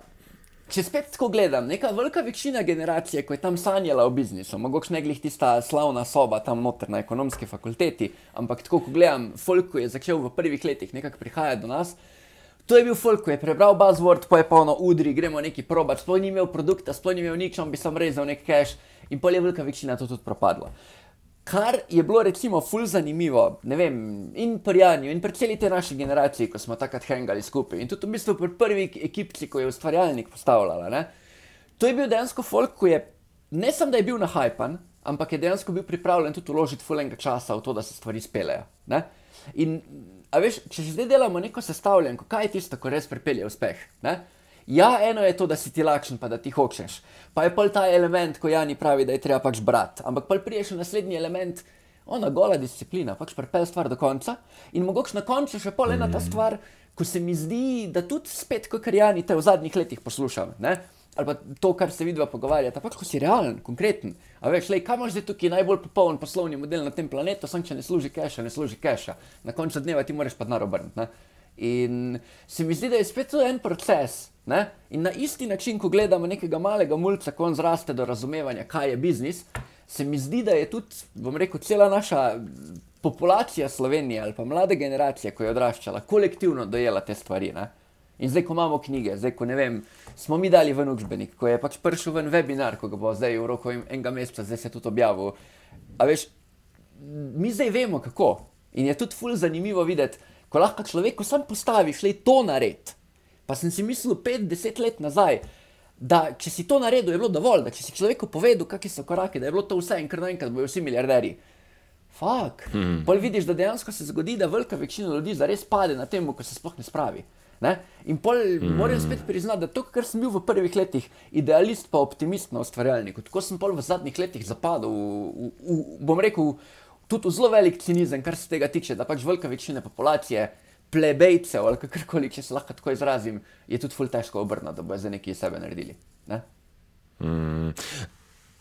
če spet tako gledam, neka velika večina generacije, ko je tam sanjala o biznisu, mogoče ne glih tista slavna soba tam noter na ekonomski fakulteti, ampak tako, ko gledam, folk, ko je začel v prvih letih nekako prihajati do nas. To je bil folk, ko je prebral buzzword, pa je pa ono udri, gremo neki probat, sploh ni imel produkta, sploh ni imel nič, on bi sam rezal nek cash in pol je velika večina to tudi propadla. Kar je bilo recimo ful zanimivo, ne vem, in pri Janju, in pri celi tej naši generaciji, ko smo takrat hengali skupaj, in tudi v bistvu pri prvi ekipci, ko je ustvarjalnik postavljala, ne, to je bil dejansko folk, ko je ne samo, da je bil nahajpan, ampak je dejansko bil pripravljen tudi uložiti fulenga časa v to, da se stvari spelejo. In, a veš, če že zdaj delamo neko sestavljanko, kaj je tisto, kar res pripelje uspeh? Ne? Ja, eno je to, da si ti lakšen, pa da ti hočeš. Pa je pol ta element, ko Jani pravi, da je treba pač brati. Ampak pol prije še naslednji element, ona gola disciplina, pač prepel stvar do konca. In mogoče na koncu še pol ena ta stvar, ko se mi zdi, da tudi spet, kot Jani te v zadnjih letih poslušam. Ne? Ali pa to, kar se vidva pogovarjata, pač ko si realen, konkreten. A veš, lej, kam imaš zdaj tukaj najbolj popoln poslovni model na tem planetu, sem če ne služi keša, ne služi keša. Na koncu dneva ti moraš pa denar obrniti. ne. In se mi zdi, da je spet to en proces. Ne? In na isti način, ko gledamo nekega malega mulca, ko on zraste do razumevanja, kaj je biznis, se mi zdi, da je tudi, bom rekel, cela naša populacija Slovenije ali pa mlade generacije, ko je odraščala, kolektivno dojela te stvari. Ne? In zdaj, ko imamo knjige, zdaj, ko ne vem, smo mi dali ven učbenik, ko je pač prišel ven webinar, ko ga bo zdaj v roku enega meseca, zdaj se tudi objavil. A veš, mi zdaj vemo kako. In je tudi ful zanimivo videti, ko lahko človeku sam postaviš, le to nared. Pa sem si mislil 5-10 let nazaj, da če si to naredil, je bilo dovolj, da če si človeku povedal, kakšni so koraki, da je bilo to vse in kar naenkrat bojo vsi milijarderji. Fak. Hmm. Pol vidiš, da dejansko se zgodi, da velika večina ljudi zares pade na tem, ko se sploh ne spravi. Ne? In pol mm. moram spet priznati, da to, kar sem bil v prvih letih, idealist pa optimist na ustvarjalniku, tako sem pol v zadnjih letih zapadel, v, v, v, bom rekel, tudi v zelo velik cinizem, kar se tega tiče, da pač velika večina populacije, plebejcev ali kakorkoli, če se lahko tako izrazim, je tudi ful težko obrniti, da bojo za nekaj sebe naredili. Ne? Mm.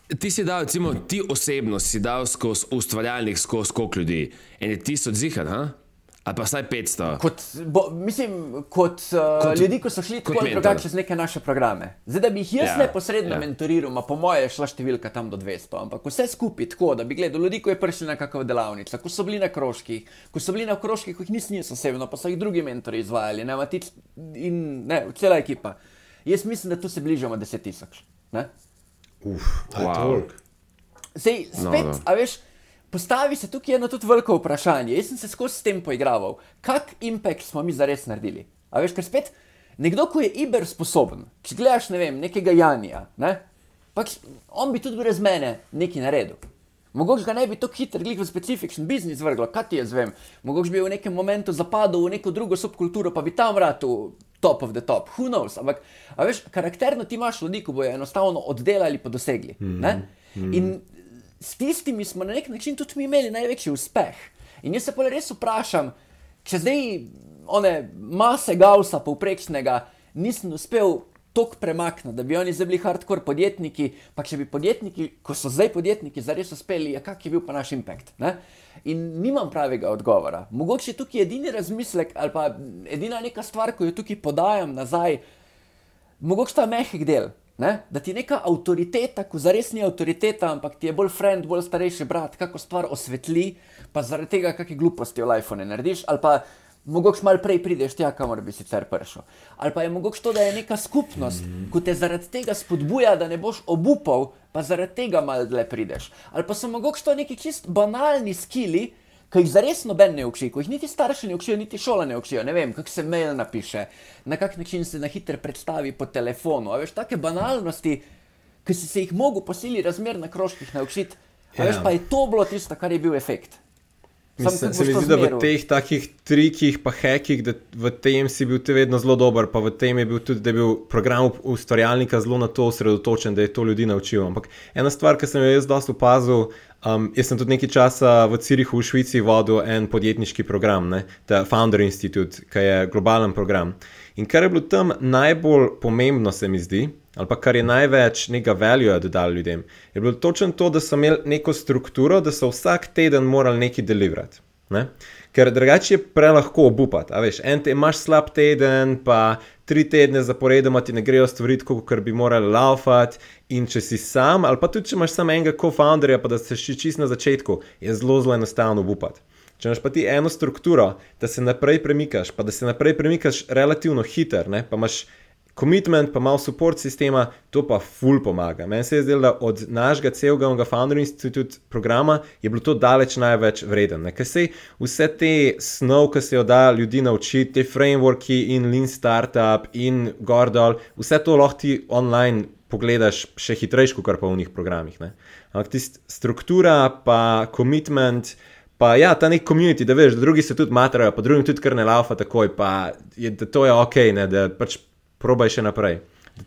Ti si dal, recimo, ti osebno si dal skozi ustvarjalnik, skozi koliko ljudi, ene tisoč zihar, ha? Ali pa vsaj 500. Kot, bo, mislim, kot, uh, kot ljudi, ki so šli tako ali drugače čez neke naše programe. Zdaj, da bi jih jaz ja, neposredno ja. mentoriral, pa po moje je šla številka tam do 200, ampak vse skupaj tako, da bi gledal ljudi, ki so prišli na kakšno delavnico, ko so bili na krožkih, ko so bili na krožkih, ko jih nis niso osebno, pa so jih drugi mentori izvajali, ne, matic, in ne, cela ekipa. Jaz mislim, da tu se bližamo 10 tisoč. Uf, wow. Sej, spet, no, no. a veš. Postavi se tukaj eno tudi veliko vprašanje. Jaz sem se skozi s tem poigraval, kak impact smo mi zares naredili. A veš, ker spet nekdo, ki je iber sposoben, če gledaš, ne vem, nekega Janja, ne? pač on bi tudi brez mene nekaj naredil. Mogoče ga ne bi tako hitro gledal v specifičen biznis vrglo, kaj ti jaz vem. Mogoče bi v nekem momentu zapadel v neko drugo subkulturo, pa bi tam vratu top of the top, who knows. Ampak, veš, karakterno ti imaš ljudi, ki bojo enostavno oddelali pa dosegli. Mm -hmm. In s tistimi smo na nek način tudi mi imeli največji uspeh. In jaz se pa res vprašam, če zdaj one mase Gausa, povprečnega, nisem uspel tok premakniti, da bi oni zdaj bili hardcore podjetniki, pa če bi podjetniki, ko so zdaj podjetniki, zares uspeli, ja, kak je bil pa naš impact. Ne? In nimam pravega odgovora. Mogoče je tukaj edini razmislek ali pa edina neka stvar, ko jo tukaj podajam nazaj, mogoče ta mehek del. Ne? Da ti neka avtoriteta, ko zares ni avtoriteta, ampak ti je bolj friend, bolj starejši brat, kako stvar osvetli, pa zaradi tega, kakšne gluposti v iPhone narediš, ali pa mogoče malo prej prideš tja, kamor bi sicer prišel. Ali pa je mogoče to, da je neka skupnost, mm -hmm. ko te zaradi tega spodbuja, da ne boš obupal, pa zaradi tega malo dlje prideš. Ali pa so mogoče to neki čist banalni skili, ki jih zares noben ne uči, ko jih niti starši ne učijo, niti šola ne učijo. Ne vem, kako se mail napiše, na kak način se na hitro predstavi po telefonu. A veš, take banalnosti, ki si se jih mogel posili razmer na krožkih naučiti. Ja. Veš, pa je to bilo tisto, kar je bil efekt. Mislim, se mi zdi, da v teh takih trikih, pa hekih, da v tem si bil ti vedno zelo dober, pa v tem je bil tudi, da je bil program ustvarjalnika zelo na to osredotočen, da je to ljudi naučil. Ampak ena stvar, ki sem jo jaz dosto opazil, um, jaz sem tudi nekaj časa v Cirihu v Švici vodil en podjetniški program, ne, ta Founder Institute, ki je globalen program. In kar je bilo tam najbolj pomembno, se mi zdi, ali pa kar je največ nekega value dodal ljudem, je bilo točno to, da so imeli neko strukturo, da so vsak teden morali nekaj deliverati. Ne? Ker drugače je prelahko obupati. Veš, en te imaš slab teden, pa tri tedne zaporedoma ti ne grejo stvari, kot bi morali laufati. In če si sam, ali pa tudi če imaš samo enega co-founderja, pa da si še čist na začetku, je zelo, zelo enostavno obupati. Če imaš pa ti eno strukturo, da se naprej premikaš, pa da se naprej premikaš relativno hiter, ne? pa imaš commitment, pa malo support sistema, to pa ful pomaga. Meni se je zdelo, da od našega celega Founder Institute programa je bilo to daleč največ vreden. Ker se vse te snov, ki se jo da ljudi naučiti, te frameworki in lean startup in gordol, vse to lahko ti online. Pogledaš še hitrejš, kot pa v njih programih. Ampak tisti struktura, pa commitment, Pa ja, ta nek komunit, da veš, da drugi se tudi matrajo, pa drugi tudi kar ne laufa takoj, pa je, da to je ok, ne, da pač probaj še naprej.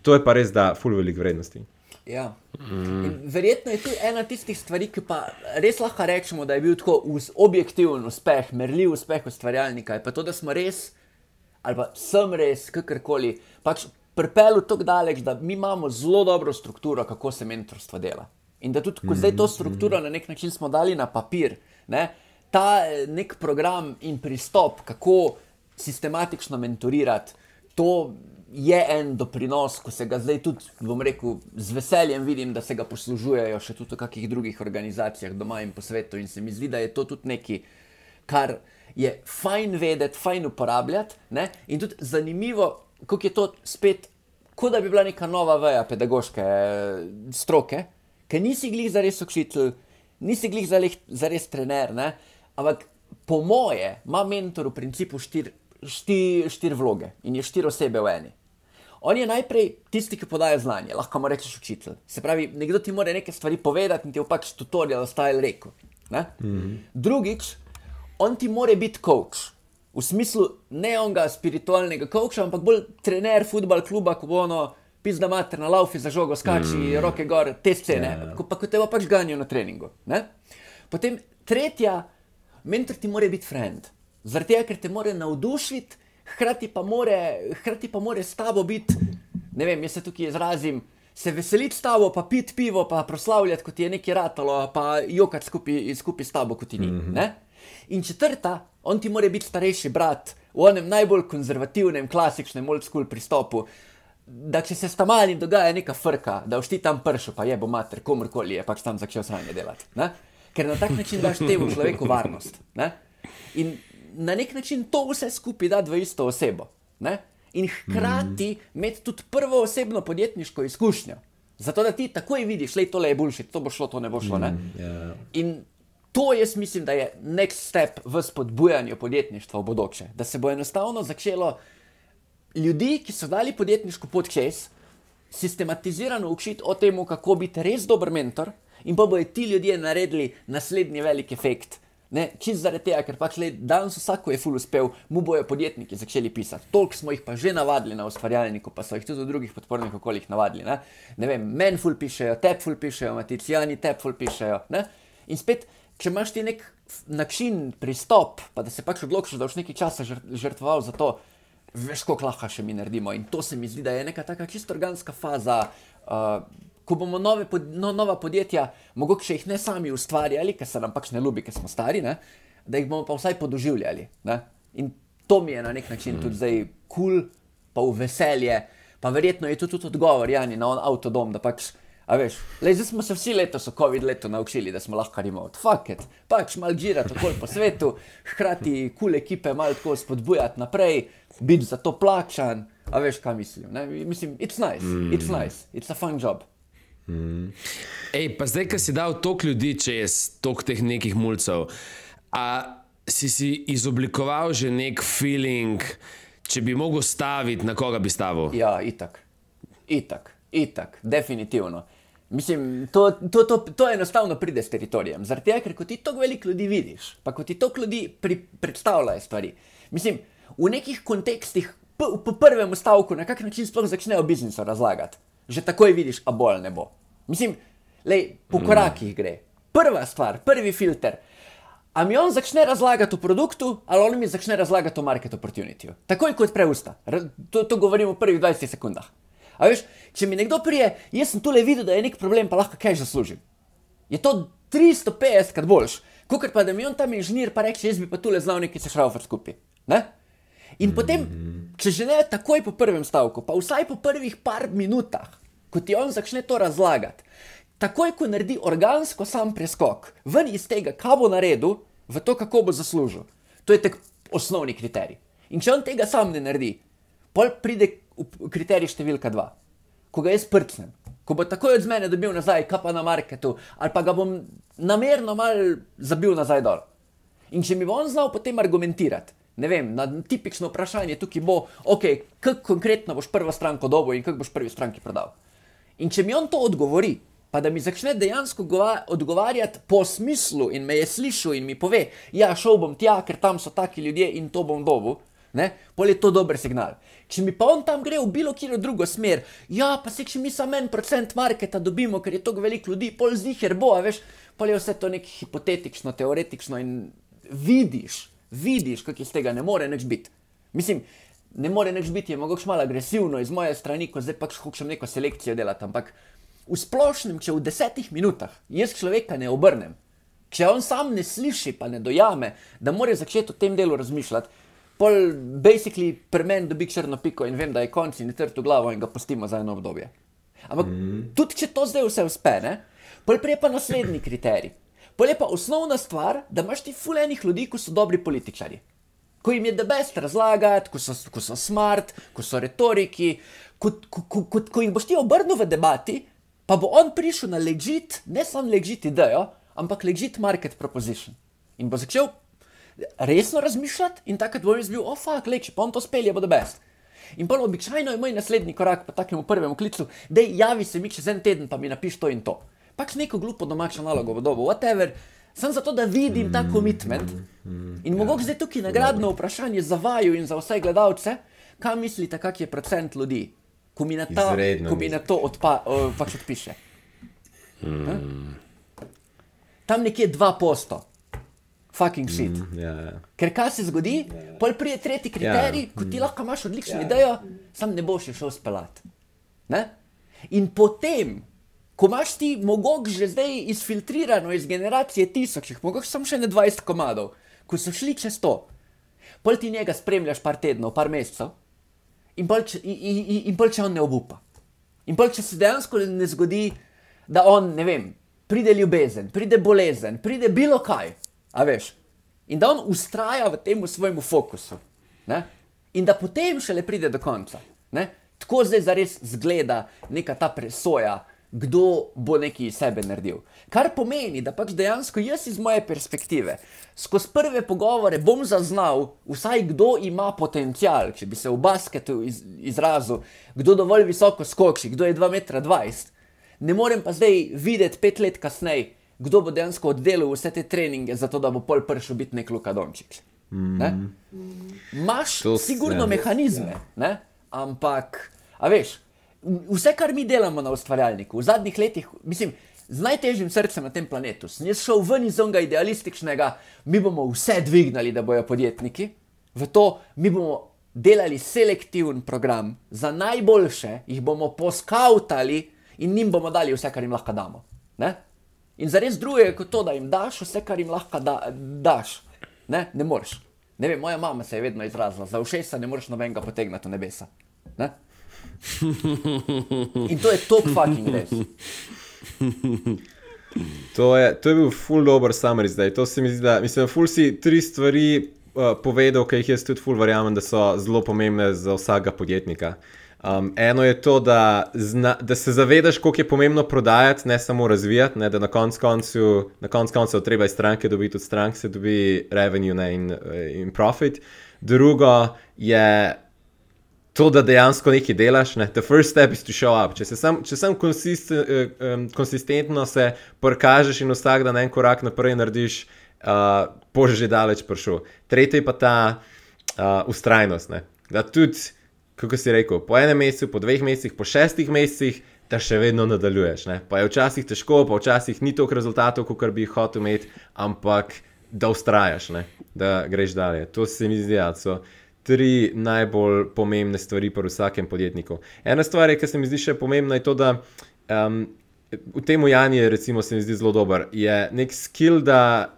To je pa res, da ful velik vrednosti. Ja. Mm. Verjetno je to ena tistih stvari, ki pa res lahko rečemo, da je bil tako objektiven uspeh, merljiv uspeh ustvarjalnika. Pa to, da smo res, ali pa sem res, kakorkoli, pač pripeljal tako daleč, da mi imamo zelo dobro strukturo, kako se mentorstvo dela. In da tudi, ko zdaj to strukturo mm. na nek način smo dali na papir, ne, ta eh, nek program in pristop, kako sistematično mentorirati, to je en doprinos, ko se ga zdaj tudi, bom rekel, z veseljem vidim, da se ga poslužujejo še tudi v kakih drugih organizacijah doma in po svetu. In se mi zdi, da je to tudi nekaj, kar je fajn vedeti, fajn uporabljati. Ne? In tudi zanimivo, kako je to spet, kot da bi bila neka nova veja pedagoške eh, stroke, ker nisi glih za res učitelj, nisi glih za, res trener. Ne? Ampak po moje ima mentor v principu štiri štir, štir vloge in je štiri osebe v eni. On je najprej tisti, ki podaja znanje, lahko mu rečeš učitelj. Se pravi, nekdo ti mora nekaj stvari povedati in ti je pač tutorial style rekel. Mm -hmm. Drugič, on ti mora biti coach. V smislu ne onega spiritualnega coacha, ampak bolj trener futbol kluba, ko bo ono pizda mater na laufi za žogo, skači, mm. roke gor, te scene, yeah. Ja. ko pa ko te bo pač ganjal na treningu. Ne? Potem tretja, mentor ti mora biti friend. Zaradi tega, ker te more navdušiti, hkrati pa more, hkrati pa more s tabo biti, ne vem, jaz se tukaj izrazim, se veseliti s tabo, pa piti pivo, pa proslavljati, kot je neki ratalo, pa jokati skupaj skupi s tabo, kot ti ni. Mm -hmm. In četrta, on ti more biti starejši brat v onem najbolj konzervativnem, klasičnem, old school pristopu. Da, če se tam ali dogaja neka frka, da všti tam pršo, pa je bo mater, komorkoli je pač tam začel sranje delati. Ne? Ker na tak način daš temu človeku varnost. Ne? In na nek način to vse skupaj da v isto osebo. Ne? In hkrati mm. imeti tudi prvo osebno podjetniško izkušnjo. Zato da ti takoj vidiš, da je to le boljše, to bo šlo, to ne bo šlo. Ne? Mm, yeah. In to jaz mislim, da je next step v spodbujanju podjetništva v bodoče. Da se bo enostavno začelo ljudi, ki so dali podjetniško pot čez, sistematizirano učiti o tem, kako biti res dober mentor, in pa bodo ti ljudje naredili naslednji velik efekt. Čez zaradi tega, ker pač le, danes vsako je full uspel, mu bojo podjetniki začeli pisati. Toliko smo jih pa že navadili na ustvarjalniku, pa so jih tudi v drugih podpornih okoljih navadili. Ne, ne vem, men full pišejo, tep full pišejo, maticijani tep full pišejo. Ne? In spet, če imaš ti nek način, pristop, pa da se pač odločiš, da boš nekaj časa žrtvoval za to, veš, koliko lahko še mi naredimo. In to se mi zdi, da je neka taka čisto organska faza. Uh, ko bomo nove, no, nova podjetja, mogoče jih ne sami ustvarjali, ker se nam pač ne ljubi, ker smo stari, ne? da jih bomo pa vsaj podoživljali. Ne? In to mi je na nek način tudi zdaj kul, cool, pa v veselje, pa verjetno je to tudi odgovor, Jani, na on avtodom, da pač. A veš, le, zdaj smo se vsi letos, COVID leto, naučili, da smo lahko remote. Fuck it, pač malo žirati okoli po svetu, hkrati kul cool ekipe malo tako spodbujati naprej, biti za to plačan. A veš, kaj mislim? Ne? Mislim, it's nice, it's nice, it's a fun job. Mm. Ej, pa zdaj, ki si dal toliko ljudi čez tok teh nekih mulcev, a si si izoblikoval že nek feeling, če bi mogel staviti, na koga bi stavil? Ja, itak, itak, itak, definitivno. Mislim, to, to, to, to enostavno pride s teritorijem. Zaradi tega, ker ti toliko veliko ljudi vidiš, pa ko ti toliko ljudi pri, predstavljajo stvari. Mislim, v nekih kontekstih, po prvem stavku, na kak način sploh začnejo biznis razlagati že takoj vidiš, a bolj ne bo. Mislim, lej, po mm. korakih gre. Prva stvar, prvi filter. A mi on začne razlagati o produktu, ali on mi začne razlagati o market opportunityju. Takoj kot preusta. To, to govorim v prvih 20 sekundah. A veš, če mi nekdo prije, jaz sem tu le videl, da je nek problem, pa lahko kaj zaslužim. Je to 350 krat boljš, kot pa da mi on tam inženir pa reče, jaz bi pa tu le znal neki se šraufer skupaj. Ne? In potem, če že ne takoj po prvem stavku, pa vsaj po prvih par minutah, ko ti on začne to razlagati, takoj ko naredi organsko sam preskok ven iz tega, kaj bo naredil, v to, kako bo zaslužil. To je tak osnovni kriterij. In če on tega sam ne naredi, pol pride kriterij številka dva, ko ga jaz prcnem. Ko bo takoj od mene dobil nazaj, kaj pa na marketu, ali pa ga bom namerno mal zabil nazaj dol. In če mi bo on znal potem argumentirati, ne vem, na tipično vprašanje tukaj bo, ok, kako konkretno boš prvo stranko dobil in kako boš prvi stranki prodal. In če mi on to odgovori, pa da mi začne dejansko odgovarjati po smislu in me je slišal in mi pove, ja, šel bom tja, ker tam so taki ljudje in to bom dobil. Ne, pol je to dober signal. Če mi pa on tam gre v bilo kjer drugo smer, ja, pa se če mi samo en procent marketa dobimo, ker je to veliko ljudi, pol zdiher bo, veš, pol je vse to nekaj hipotetično, teoretično in vidiš, vidiš, kako iz tega ne more nič biti. Mislim, ne more nič biti, je mogoče malo agresivno iz moje strani, ko zdaj pač hočem neko selekcijo delati. Ampak v splošnem, če v desetih minutah jaz človeka ne obrnem, če on sam ne sliši, pa ne dojame, da mora začeti o tem delu razmišljati, pol basically premen dobi črno piko in vem, da je konc in je trto glavo in ga pustimo za eno obdobje. Ampak mm. tudi če to zdaj vse uspe, ne, pol prije pa naslednji kriterij. Pol je pa osnovna stvar, da imaš ti fulejnih ljudi, ko so dobri političari. Ko jim je debest razlagati, ko so, ko so smart, ko so retoriki, ko, ko, ko, ko, ko jih boš ti obrnil v debati, pa bo on prišel na legit, ne samo legit idejo, ampak legit market proposition. In bo začel resno razmišljati in takrat bo jim zbil, oh, fuck, leče, pa on to spelje, bo debest. In pa običajno je moj naslednji korak po takem prvem klicu, da javi se mi čez en teden, pa mi napiš to in to. Pač neko glupo domačo nalogo bo dobil, whatever. Sem zato, da vidim ta komitment. In mogoče zdaj tukaj nagradno vprašanje za vaju in za vse gledalce, kaj mislite, kak je procent ljudi, ko mi na, ta, ko mi na to odpa, uh, pač odpiše. Hmm. Tam nekje dva posto fucking shit. Mm, yeah, yeah. Ker kaj se zgodi, yeah. pol prije tretji kriterij, yeah. ko ti mm. lahko imaš odlično yeah. idejo, sam ne boš šel spelat. Ne? In potem, ko imaš ti mogoče že zdaj izfiltrirano iz generacije tisočih, mogoče samo še ne 20 komadov, ko so šli čez to, pol ti njega spremljaš par tednov, par mesecev, in pol, če, in, in, in pol če on ne obupa. In pol če se dejansko ne zgodi, da on, ne vem, pride ljubezen, pride bolezen, pride bilo kaj. A veš? In da on ustraja v tem svojem fokusu. Ne? In da potem šele pride do konca. Ne? Tako zdaj zares zgleda neka ta presoja, kdo bo nekaj iz sebe naredil. Kar pomeni, da pač dejansko jaz iz moje perspektive, skozi prve pogovore bom zaznal, vsaj kdo ima potencial, če bi se v basketu iz, izrazil, kdo dovolj visoko skoči, kdo je 2,20 m. Ne morem pa zdaj videti pet let kasneje kdo bo dejansko oddelal vse te treninge, zato da bo pol prišel biti nek Luka Dončić. Imáš mm. sigurno ne. mehanizme, ne? ampak, a veš, vse, kar mi delamo na ustvarjalniku, v zadnjih letih, mislim, z najtežjim srcem na tem planetu, sem jaz šel ven iz onega idealističnega, mi bomo vse dvignali, da bojo podjetniki, v to mi bomo delali selektiven program za najboljše, jih bomo poskautali in njim bomo dali vse, kar jim lahko damo. Ne? In za res druge je to, da jim daš vse, kar jim lahko da, daš. Ne, ne moreš. Ne vem, moja mama se je vedno izrazila, za všesa ne moreš nobenega potegniti v nebesa. Ne? In to je top fucking res. To je, to je bil full dobro summary zdaj. To se mi zdi, da mislim, full si tri stvari uh, povedal, ki jih jaz tudi full verjamem, da so zelo pomembne za vsakega podjetnika. Um, eno je to, da, zna, da se zavedaš, koliko je pomembno prodajati, ne samo razvijati, ne, da na koncu koncev konc konc treba iz stranke dobiti, od stranke se dobi revenue ne, in, in profit. Drugo je to, da dejansko nekaj delaš. Ne. The first step is to show up. Če se sam, če sam konsisten, um, konsistentno se prikažeš in vsak dan en korak naprej narediš, uh, boš že daleč prišel. Tretje je pa ta uh, ustrajnost. Ne. Da tudi kako si rekel, po enem mesecu, po dveh mesecih, po šestih mesecih, da še vedno nadaljuješ. Ne? Pa je včasih težko, pa včasih ni toliko rezultatov, kot bi jih hotel imeti, ampak da ustrajaš, ne? da greš dalje. To se mi zdi, da so tri najbolj pomembne stvari pri vsakem podjetniku. Ena stvar, ki se mi zdi še pomembna, je to, da um, v tem ujanju, recimo, se mi zdi zelo dober, je nek skill, da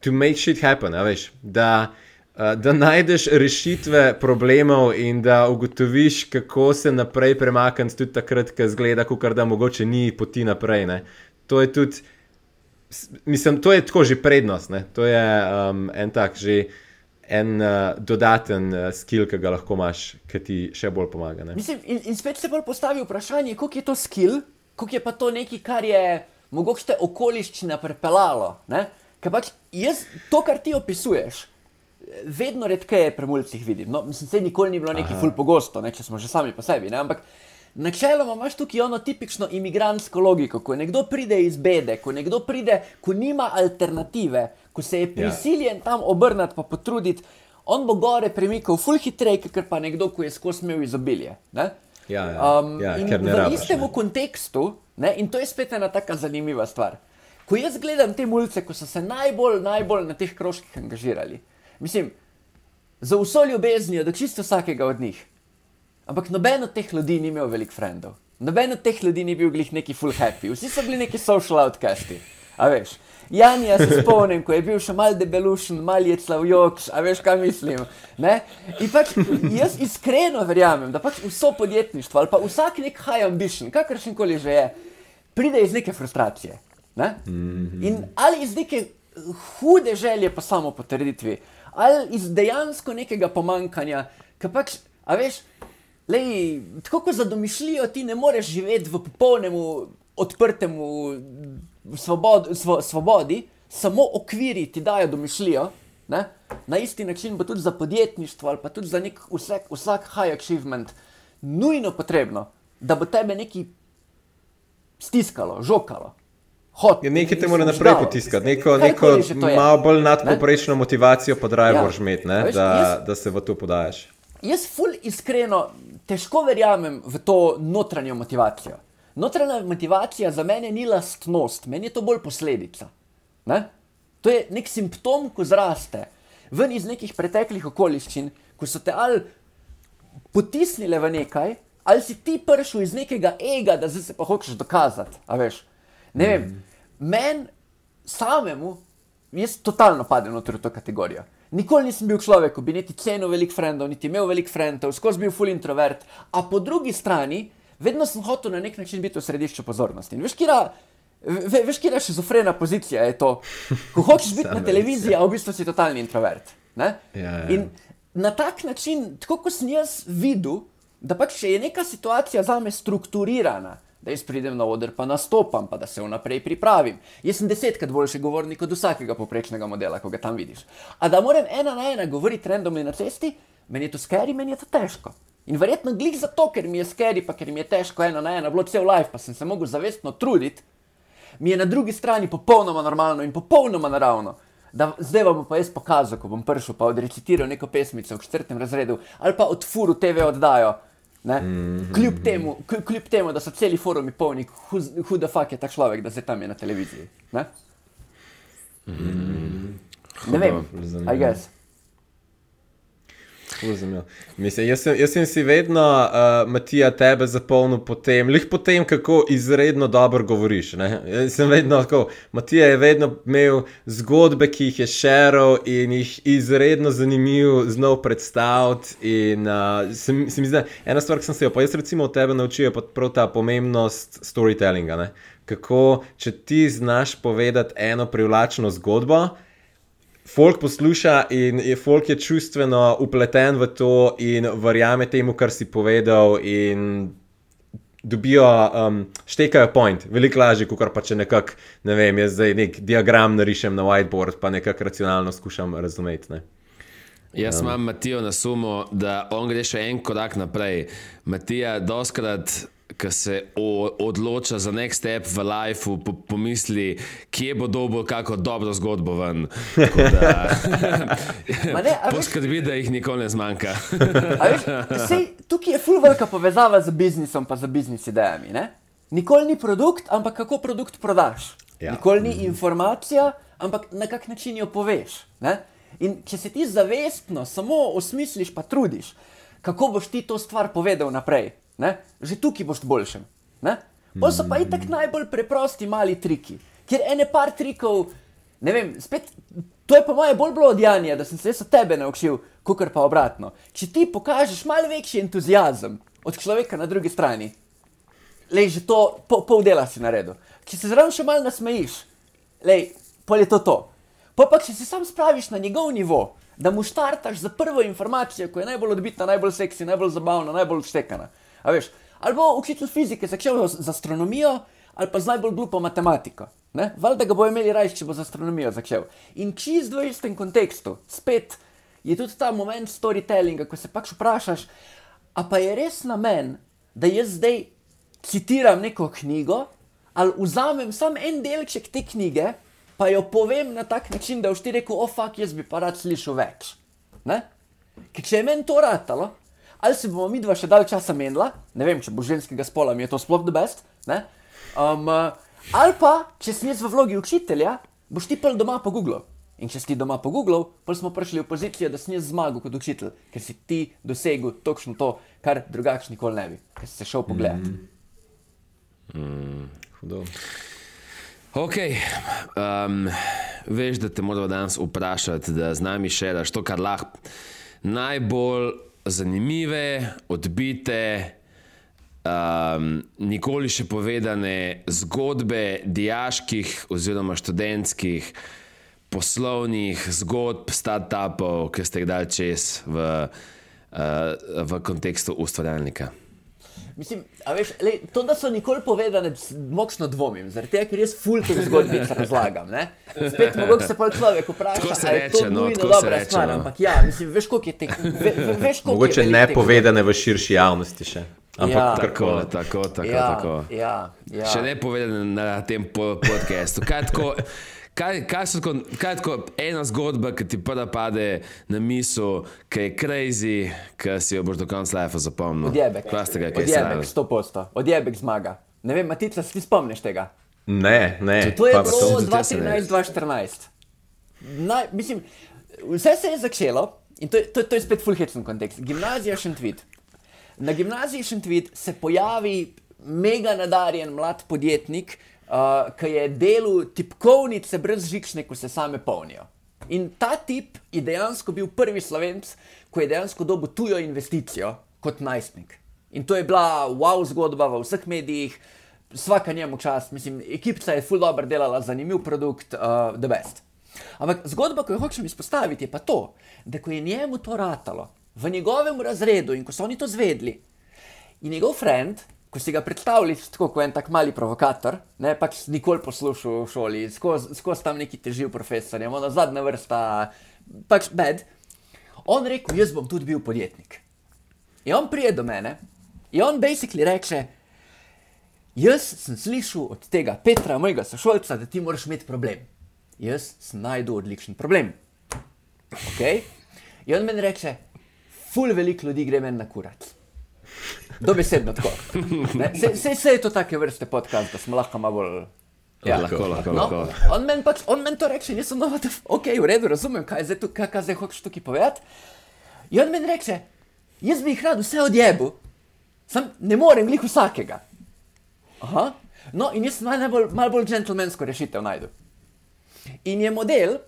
to make shit happen, veš. Da, Eh, da najdeš rešitve problemov in da ugotoviš, kako se naprej premakniti, tudi takrat, ko zgleda, kot da mogoče ni poti naprej. Ne. To je tudi, mislim, to je tako že prednost. Ne. To je um, en tak, že en uh, dodaten uh, skill, ki ga lahko imaš, ki ti še bolj pomaga. Mislim, in, in spet se bolj postavi vprašanje, koliko je to skill, koliko je pa to nekaj, kar je mogoče okoliščina prepeljalo. Ker pač jaz to, kar ti opisuješ vedno redkeje pri mulcih vidim. No, mislim, se nikoli ni bilo neki ful pogosto, ne, če smo že sami po sebi. Ne, ampak načeloma imaš tukaj ono tipično imigrantsko logiko, ko nekdo pride iz bede, ko nekdo pride, ko nima alternative, ko se je ja. prisiljen tam obrniti pa potruditi, on bo gore premikal ful hitreje, ker pa nekdo, ko je skozi imel izobilje. Ne. Ja, ja. Um, ja, in v rabaš, istem ne. kontekstu, ne, in to je spet ena tako zanimiva stvar. Ko jaz gledam te mulce, ko so se najbolj, najbolj na teh krožkih angažirali, Mislim, za vso ljubeznijo do čisto vsakega od njih. Ampak noben od teh ljudi ni imel veliko frendov. Noben od teh ljudi ni bil glih neki full happy, vsi so bili neki social outcasti. A veš. Janja se spomnim, ko je bil še mal debelušen, mal je slavjoč, a veš, kaj mislim. Ne? In pač jaz iskreno verjamem, da pač vso podjetništvo ali pa vsak nek high ambition, kakršen koli že je, pride iz neke frustracije. Ne? In ali iz neke hude želje po samo potrditvi, ali iz dejansko nekega pomankanja, ki pač, a veš, lej, tako kot za domišljijo ti ne moreš živeti v popolnemu, odprtemu svobod, svo, svobodi, samo okviri ti dajo domišljijo. Ne? Na isti način bo tudi za podjetništvo ali pa tudi za nek vsak, vsak high achievement nujno potrebno, da bo tebe nekaj stiskalo, žokalo. Hot, Ja, nekaj te mora naprej potiskati, neko, neko malo bolj nadpoprečno ne? motivacijo pa drive ja. moraš imeti, da, jaz- da se v to podajaš. Jaz ful iskreno težko verjamem v to notranjo motivacijo. Notranja motivacija za mene ni lastnost, meni je to bolj posledica. Ne? To je nek simptom, ko zraste ven iz nekih preteklih okoliščin, ko so te ali potisnile v nekaj, ali si ti prišel iz nekega ega, da zdaj se pa hočeš dokazati. Ne vem, mm. meni samemu, jaz totalno padem noter v to kategorijo. Nikoli nisem bil človek, ki bi niti cenil velik frendov, niti imel velik frendov, skozi bil full introvert, a po drugi strani, vedno sem hotel na nek način biti v središču pozornosti. In veš, kira, ve, veš, kira šizofrena pozicija je to, ko hočeš biti na televiziji, a v bistvu si totalni introvert. Ne? Ja, ja. In na tak način, tako kot sem jaz videl, da pač je neka situacija za me strukturirana, da jaz pridem na oder, pa nastopam, pa da se vnaprej pripravim. Jaz sem desetkrat boljši govornik od vsakega poprečnega modela, ko ga tam vidiš. A da moram ena na ena govoriti randomno na cesti, meni je to skeri, meni je to težko. In verjetno glih zato, ker mi je skeri, pa ker mi je težko ena na ena, bilo cel life, pa sem se mogel zavestno truditi, mi je na drugi strani popolnoma normalno in popolnoma naravno. Da zdaj vam pa jaz pokazal, ko bom prišel pa odrecitiral neko pesmico v četrtem razredu ali pa odfuru TV oddajo. Ne? Kljub, temu, kljub, temu, da so celi forumi polni, the fuck je ta človek, da se tam je na televiziji. Ne, ne vem, Zanimivo. I guess. Razumel. Mislim, jaz, sem, jaz sem si vedno, uh, Matija, tebe zapolnil potem, lih potem, kako izredno dobro govoriš. Ne? Jaz sem vedno tako, Matija je vedno imel zgodbe, ki jih je šeral in jih izredno zanimivo znal predstaviti. In uh, se, mi- se mi zdi, ena stvar, ki sem se jo pa jaz recimo od tebe naučil, je prav ta pomembnost storytellinga. Ne? Kako, če ti znaš povedati eno privlačno zgodbo, Folk posluša in je folk je čustveno upleten v to in verjame temu, kar si povedal, in dobijo, um, štekajo point, veliko lažje, kot pa če nekako, ne vem, jaz zdaj nek diagram narišem na whiteboard, pa nekako racionalno skušam razumeti. Ne? Jaz imam Matijo na sumu, da on gre še en korak naprej. Matija, doskrat, ko se o, odloča za next step v lifeu, po, pomisli, kje bo dobil kako dobro zgodbo ven. Da, *laughs* ne, poskrbi, da jih nikoli ne zmanjka. Veš, sej, tukaj je ful velika povezava z biznisom, pa z biznis idejami. Ne? Nikoli ni produkt, ampak kako produkt prodaš. Ja. Ja. Nikoli ni informacija, ampak na kak način jo poveš. Ne? In če se ti zavestno samo osmisliš, pa trudiš, kako boš ti to stvar povedal naprej, ne? že tukaj boš boljšem. Ne? Pol so pa itak najbolj preprosti mali triki, kjer ene par trikov, ne vem, spet, to je po moje bolj bilo odjanje, da sem se jaz od tebe naučil, kot pa obratno. Če ti pokažeš malo večji entuzijazem od človeka na drugi strani, le že to, pol, pol dela si naredil. Če se zraven še malo nasmejiš, le, pol je to to. Pa pa, če se sam spraviš na njegov nivo, da mu štartaš za prvo informacijo, ko je najbolj odbitna, najbolj seksi, najbolj zabavna, najbolj odštekana. A veš, ali bo učitelj fizike začel z astronomijo, ali pa z najbolj glupo matematiko. Valjda ga bo imeli raj, če bo z astronomijo začel. In čist v istem kontekstu, spet je tudi ta moment storytellinga, ko se pač vprašaš, a pa je res namen, da jaz zdaj citiram neko knjigo, ali vzamem samo en delček te knjige, pa jo povem na tak način, da boš ti rekel, oh, fuck, jaz bi pa rad slišal več. Ne? Ker če je meni to ratalo, ali se bomo mi dva še dalj časa menila, ne vem, če bo ženskega spola, mi je to sploh the best, ne? Um, uh, ali pa, če sem jaz v vlogi učitelja, boš ti pel doma po Googlu. In če si ti doma po Googlu, pa smo prišli v pozicijo, da sem jaz zmagal kot učitelj, ker si ti dosegel točno to, kar drugače nikoli ne bi, ker si se šel pogledat. Mm. Hudo. Ok, um, veš, da te moramo danes vprašati, da z nami še daš to, kar lahko najbolj zanimive, odbite, um, nikoli še povedane zgodbe diaških oziroma študentskih, poslovnih zgodb, start-upov, ki ste jih dali čez v, uh, v kontekstu ustvarjalnika. Mislim, veš, lej, to, da so nikoli povedane, s- močno dvomim, zaradi tega, ker jaz ful teh zgodbic razlagam. Ne? Spet mogoče se pa človek vpraša, se a je reče, to no, nujno dobra reče, stvar, no. ampak ja, mislim, veš, koliko je teh, ve, ve, veš, koliko Mogoče je ne veliko teh povedane v širši javnosti še. Ampak Ja. Tako, tako, tako. Ja, tako. ja, ja. Še ne povedano na tem po- podkastu. Kaj, tako, kaj, kaj, tako, kaj je tako ena zgodba, ki ti prva pade na misel, ki je crazy, ki si jo boš do konca lajfa zapomnil? Odjebek. Kaj ste ga, kaj Odjebek, se 100%. Odjebek zmaga. Ne vem, Matica, si spomniš tega? Ne, ne. To je pa- bilo tudi jaz se ne. 2013-2014. Naj- Mislim, vse se je začelo in to to, to je spet fulhecen kontekst. Gimnazija Šentvit. Na gimnaziji Šentvit se pojavi mega nadarjen mlad podjetnik, uh, ki je delal tipkovnice brez žične, ko se same polnijo. In ta tip je dejansko bil prvi slovenc, ko je dejansko dobil tujo investicijo kot najstnik. In to je bila wow zgodba v vseh medijih, vsaka njemu čast, mislim, ekipica je full dobro delala, zanimiv produkt, uh, the best. Ampak zgodba, ki jo hočem izpostaviti, je pa to, da ko je njemu to ratalo, v njegovem razredu in ko so oni to zvedli, in njegov friend, ko si ga predstavljali tako kot en tak mali provokator, ne pač nikoli poslušal v šoli, skozi tam neki teživ profesorjem, ono zadnja vrsta, pač bed, on rekel, jaz bom tudi bil podjetnik. In on prije do mene in on basically reče, jaz sem slišal od tega Petra, mojega sošolca, da ti moraš imeti problem. Jaz sem najdel odličen problem. Okay? In on meni reče, ful veliko ljudi gre meni na kurat. Dobesedno tako. Ne, Se, se, se je to take vrste podcast, da smo lahko malo bolj. Ja, lahko, lahko. No, lahko. on meni pač, on meni to reče, jaz sem novo, ok, v redu, razumem, kaj zdaj, tu, kaj, kaj zdaj hočeš tukaj povedati. In on meni reče, jaz bi jih rad vse odjebil, sam ne morem glih vsakega. Aha. No, in jaz sem malo bolj, malo bolj džentlmensko rešitev najdu. In je model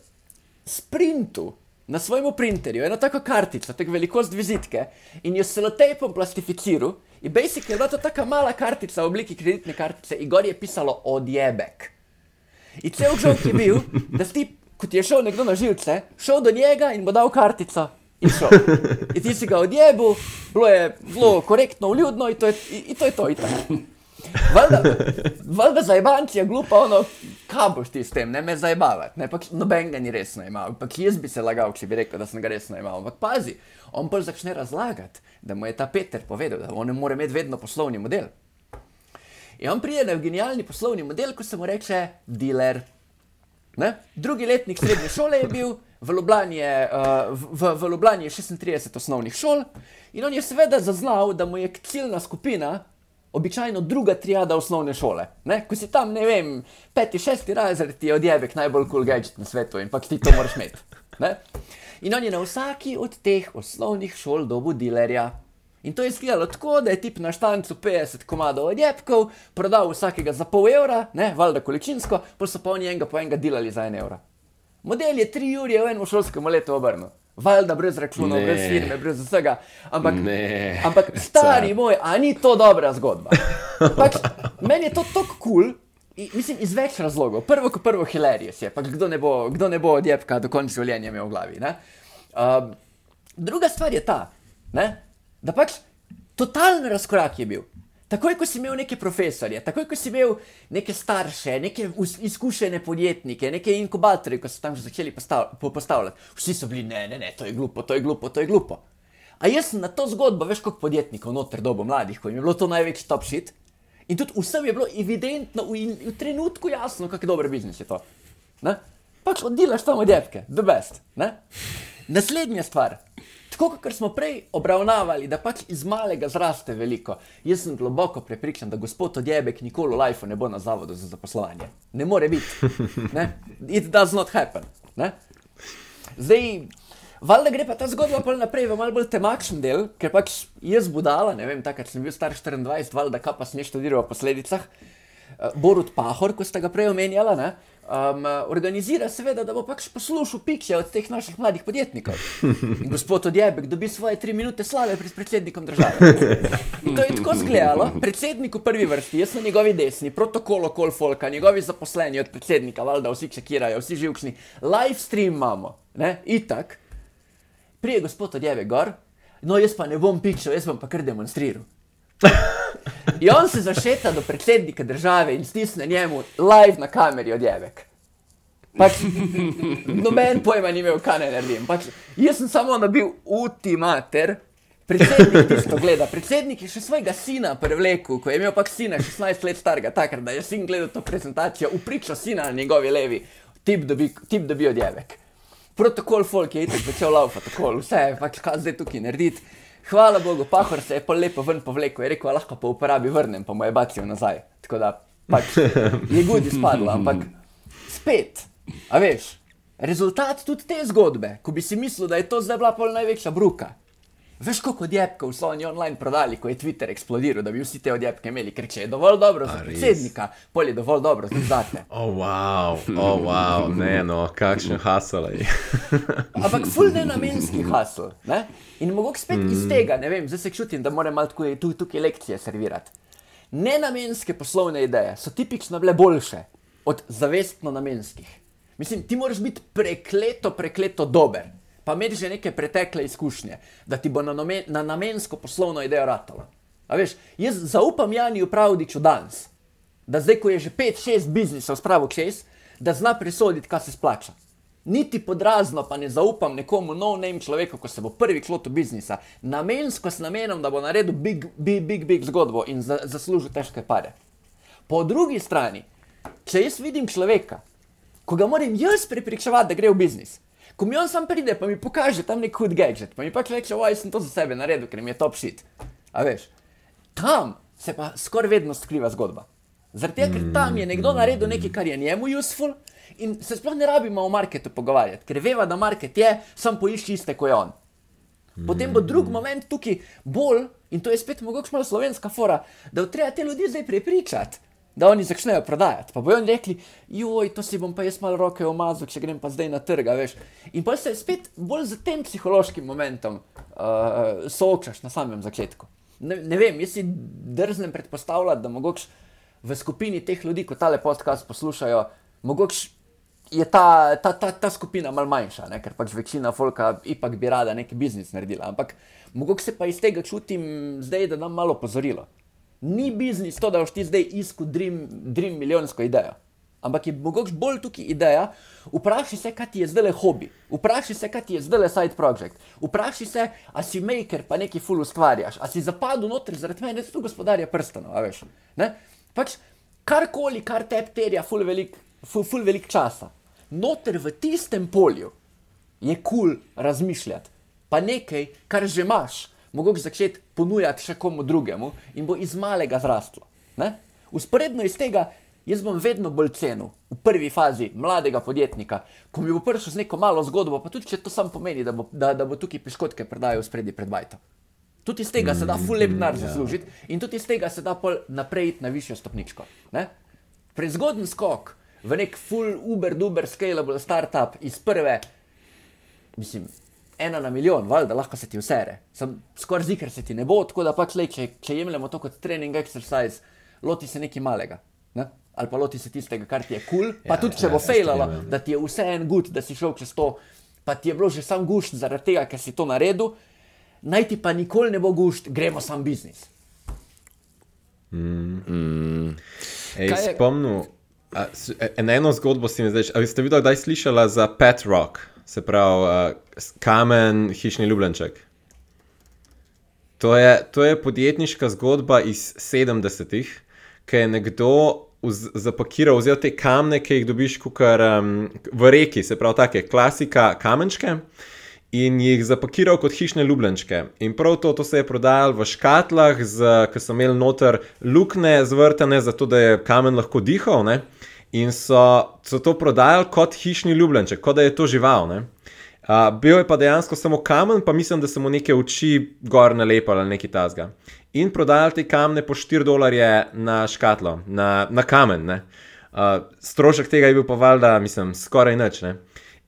sprintu na svojem printerju, eno tako kartico, tako velikost vizitke, in jo selotejpom plastificiral. In basically je bila to taka mala kartica v obliki kreditne kartice, in gor je pisalo odjebek. In cel žog je bil, da si ti, kot je šel nekdo na živce, šel do njega in mu dal kartico. In, šel. in ti si ga odjebil, bilo je zelo korektno, vljudno in to je, in, in to, je to. itak. Valjda, valjda za jebanci je glupo, ono, kaj boš ti s tem, ne me zajebavati. Ne, pač noben ga ni resno imel. Pač jaz bi se lagal, če bi rekel, da sem ga resno imel. Ampak pazi, on pa začne razlagati, da mu je ta Peter povedal, da on ne more imeti vedno poslovni model. In on pride na genialni poslovni model, ko se mu reče dealer. Ne? Drugi letnik srednje šole je bil, v Ljubljani je, uh, v, v Ljubljani je 36 osnovnih šol in on je seveda zaznal, da mu je ciljna skupina običajno druga triada osnovne šole. Ne? Ko si tam, ne vem, peti, šesti razred, ti je odjebek najbolj cool gadget na svetu in pač ti to moraš imeti. Ne? In on je na vsaki od teh osnovnih šol dobil dilerja. In to je izgledalo tako, da je tip na štancu 50 komadov odjebkov, prodal vsakega za pol evra, ne, valjda količinsko, pa so pa oni enega po enega delali za en evro. Model je tri ure v enem šolskem letu obrnil. Valjda brez računov, Ne. brez firme, brez vsega. Ampak, Ne. ampak stari moj, a ni to dobra zgodba? Pač, meni je to tako kul. Cool, Mislim, iz več razlogov. Prvo, kot prvo, hilarious je, pač kdo ne bo, kdo ne bo odjebka do konca življenja imel v glavi. ne. Um, druga stvar je ta, ne, da pač totalen razkorak je bil. Takoj, ko si imel neke profesorje, takoj, ko si imel neke starše, neke izkušene podjetnike, neke inkubatorje, ko so tam že začeli postav, po- postavljati, vsi so bili, ne, ne, ne, to je glupo, to je glupo, to je glupo. A jaz sem na to zgodbo, veš, koliko podjetnikov noter dobo mladih, ko jim je bilo to največji top shit. In tudi vsem je bilo evidentno, v, in- v trenutku jasno, kako dober biznis je to. Ne? Pač oddelaš tam odjebke, the best. Ne? Naslednja stvar. Tako kot smo prej obravnavali, da pač iz malega zraste veliko. Jaz sem globoko prepričan, da gospod Odjebek nikoli v lifeu ne bo na zavodu za zaposlovanje. Ne more biti. Ne? It does not happen. Ne? Zdaj, valjda gre pa ta zgodba pol naprej v malo bolj temačen del, ker pač jaz budala, ne vem, takrat sem bil star 24, valjda kaj pa sem študiral o posledicah. uh, Borut Pahor, ko ste ga prej omenjali, ne, um, organizira seveda, da bo pač poslušal pikše od teh naših mladih podjetnikov. *laughs* In gospod Odjebek dobi svoje tri minute slave pred predsednikom države. In to je tako zgledalo. Predsednik v prvi vrsti, jaz na njegovi desni, protokol okol folka, njegovi zaposleni od predsednika, valjda vsi čekirajo, vsi živčni. Live stream imamo, ne, itak. Prije gospod Odjebek gor, no jaz pa ne bom pikšal, jaz bom pa kar demonstriral. *laughs* In on se zašeta do predsednika države in stisne njemu live na kameri odjevek. Pač, noben pojma ni imel, kaj ne naredim. Pač, jaz sem samo nabil ultimater, predsednik tisto gleda. Predsednik je še svojega sina prevlekel, ko je imel pač sina 16 let starega, takrat, da je sin gledal to prezentacijo, upričal sina na njegovi levi, tip dobi, dobi odjevek. Protokol folk je itak začel laufati, tako vse je pač kaj zdaj tukaj narediti. Hvala Bogu, pahor se je pa lepo ven povlekel, je rekel, lahko pa uporabi vrnem, pa mu je bacijo nazaj. Tako da pač *laughs* je gudi spadlo, ampak spet, a veš, rezultat tudi te zgodbe, ko bi si mislil, da je to zdaj bila pol največja bruka. Veš, koliko odjepkov so oni online prodali, ko je Twitter eksplodiral, da bi vsi te odjepke imeli, ker če je dovolj dobro za predsednika, pol je dovolj dobro za zate. O, *laughs* oh, wow, oh, wow, ne no, kakšen hasel je. *laughs* Ampak ful ne namenski hasel. Ne? In mogoče spet mm. iz tega, ne vem, zdaj se čutim, da moram malo tukaj, tukaj lekcije servirati. Nenamenske poslovne ideje so tipično bile boljše od zavestno namenskih. Mislim, ti moraš biti prekleto, prekleto dober pa imaš že neke pretekle izkušnje, da ti bo na, namen, na namensko poslovno idejo ratala. Veš, jaz zaupam Janiju Pravdiču danes, da zdaj, ko je že 5-6 biznisov spravil čez, da zna presoditi, kaj se splača. Niti podrazno pa ne zaupam nekomu novemu človeku, ko se bo prvi klotil biznisa, namensko s namenom, da bo naredil big, big, big, big zgodbo in za, zaslužil težke pare. Po drugi strani, če jaz vidim človeka, ko ga moram jaz prepričevati, da gre v biznis, ko mi on sam pride, pa mi pokaže tam nek hud gadget, pa mi pač reče, oj, sem to za sebe naredil, ker mi je top shit. A veš, tam se pa skoraj vedno skriva zgodba. Tega, ker tam je nekdo naredil nekaj, kar je njemu useful in se sploh ne rabimo o marketu pogovarjati, ker veva, da market je, sam poišči iste, kot je on. Potem bo drug moment tukaj bolj, in to je spet mogoče malo slovenska fora, da treba te ljudi zdaj prepričati da oni začnejo prodajati. Pa bojo rekli, joj, to si bom pa jaz malo roke omazal, če grem pa zdaj na trg. In pa se spet bolj z tem psihološkim momentom uh, soočaš na samem začetku. Ne, ne vem, jaz si drznem predpostavljati, da mogoče v skupini teh ljudi, ko tale podcast poslušajo, mogoče. Je ta, ta, ta, ta skupina malo manjša, ne? ker pač večina folka ipak bi rada neki biznis naredila. Ampak mogoče se pa iz tega čutim zdaj, da nam malo pozorilo ni biznis to, da boš ti zdaj iskal dream, dream milijonsko idejo. Ampak je mogoče bolj tukaj ideja. Vprašaj se, kaj ti je zdaj le hobi, vprašaj se, kaj ti je zdaj le side project, vprašaj se, a si maker, pa nekaj ful ustvarjaš, a si zapadel noter zaradi mene, tu gospodarja prstanov, a veš. Pač karkoli, kar te terja ful velik, ful, ful velik časa. Noter v tistem polju je kul cool razmišljati, pa nekaj, kar že imaš mogoče začeti ponujati še komu drugemu in bo iz malega zrastlo. Usporedno iz tega, jaz bom vedno bolj cenil v prvi fazi mladega podjetnika, ko mi bo prišel z neko malo zgodbo, pa tudi če to sam pomeni, da bo, da, da bo tukaj piškotke prodajal spredi pred bajtom. Tudi iz tega se da full lep denar ja. zaslužiti in tudi iz tega se da pol naprej na višjo stopničko. Ne? Prezgoden skok v nek full uber, duber, scalable startup iz prve, mislim, ena na milijon, valjda lahko se ti usere. Sem skoraj zikr se ti ne bo, tako da pač le, če, če jemljemo to kot trening exercise, loti se nekaj malega. Ne? Ali pa loti se tistega, kar ti je kul, cool, pa ja, tudi če ja, bo fejlalo, da ti je vse en gud, da si šel čez to, pa ti je bilo že sam gušt zaradi tega, ker si to naredil, naj ti pa nikoli ne bo gušt, gremo sam biznis. Mm. Mm. Ej, spomnil, e, eno zgodbo si mi zdaj, ali ste videli, da je slišala za Pet Rock? Se pravi, uh, kamen, hišni ljubljenček. To je, to je podjetniška zgodba iz 70-ih, ki je nekdo zapakiral, vzel te kamne, ki jih dobiš kukar, um, v reki, se pravi, take klasika kamenčke. In jih zapakiral kot hišne ljubljenčke. In prav to, to se je prodajalo v škatlah, ki so imeli noter luknje zvrtane, zato da je kamen lahko dihal. Ne? In so, so to prodajali kot hišni ljubljenček, kot da je to žival. Uh, bil je pa dejansko samo kamen, pa mislim, da so mu neke oči gor nalepali ali nekaj tasga. in prodajali te kamne po 4 dolarje na škatlo, na, na kamen. Uh, strošek tega je bil pa valjda, mislim, skoraj nič. Ne?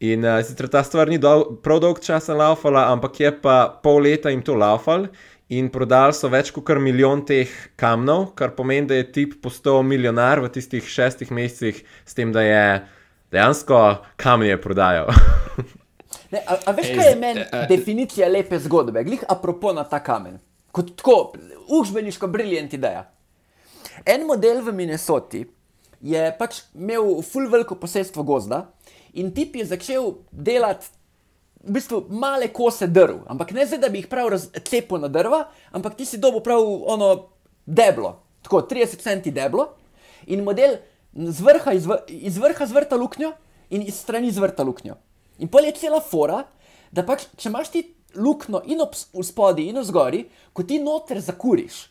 In uh, sicer ta stvar ni dol, prav dolg časa laufala, ampak je pa pol leta jim to laufal. In prodali so več kot milijon teh kamnov, kar pomeni, da je tip postal milijonar v tistih šestih mesecih, s tem, da je dejansko kamnje prodajal. Ne, a, a veš, kaj je meni definicija lepe zgodbe, glih apropo na ta kamen? Kot tako, užbeniško briljant ideja. En model v Minnesoti je pač imel full veliko posestvo gozda in tip je začel delati v bistvu male kose drv, ampak ne zdaj, da bi jih prav razcepil na drva, ampak ti si dobil prav ono deblo, tako 30 centi deblo in model z vrha, izv iz vrha zvrta luknjo in iz strani zvrta luknjo. In pol je cela fora, da pač, če imaš ti luknjo in ob spodaj in v zgori, ko ti noter zakuriš,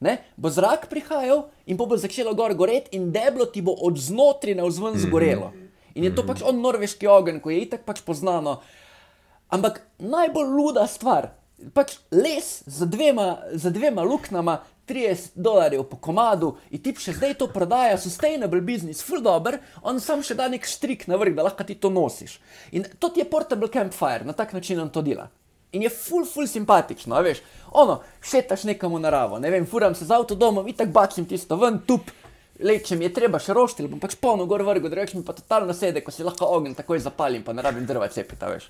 ne, bo zrak prihajal in bo začelo gor goreti in deblo ti bo od znotraj na vzven zgorelo. In je to pač on norveški ogenj, ko je itak pač poznano. Ampak najbolj luda stvar, pač les z dvema, z dvema luknjama, 30 dolarjev po komadu in ti še zdaj to prodaja, sustainable business, full dobr, on sam še da nek štrik na vrh, da lahko ti to nosiš. In to ti je portable campfire, na tak način on to dela. In je full, full simpatično, veš, ono, šetaš nekam v naravo, ne vem, furam se z avtodomom in tako bacim tisto ven, tup, leče mi je treba še roštil, bom pač polno gor vrgo, da rečem pa totalno sede, ko si lahko ogen takoj zapalim, pa ne rabim drva cepita, veš.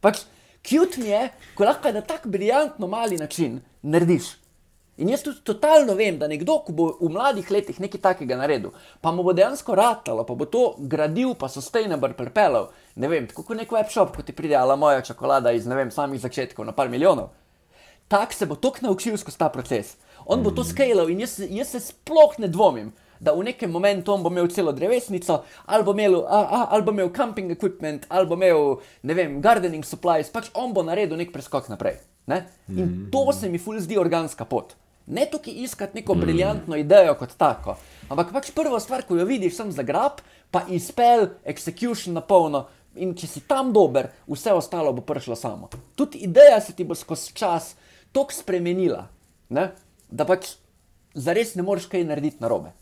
Pač, cute mi je, ko lahko na tak briljantno mali način narediš. In jaz tudi totalno vem, da nekdo, ko bo v mladih letih nekaj takega naredil, pa mu bo dejansko ratalo, pa bo to gradil, pa sustainable prepelal, ne vem, tako kot nek webshop, ko ti pride ala moja čokolada iz, ne vem, samih začetkov na par milijonov. Tak se bo tok naučil skozi ta proces. On bo to skalal in jaz, jaz se sploh ne dvomim, da v nekem momentu on bo imel celo drevesnico, ali bo imel, a, a, ali bo imel camping equipment, ali bo imel, ne vem, gardening supplies, pač on bo naredil nek preskok naprej. Ne? In to se mi ful zdi organska pot. Ne tukaj iskati neko briljantno idejo kot tako, ampak pač prva stvar, ko jo vidiš, sem zagrab, pa izpel, execution na polno. In če si tam dober, vse ostalo bo prišlo samo. Tudi ideja se ti bo skozi čas tako spremenila, ne? da pač zares ne moreš kaj narediti na robe.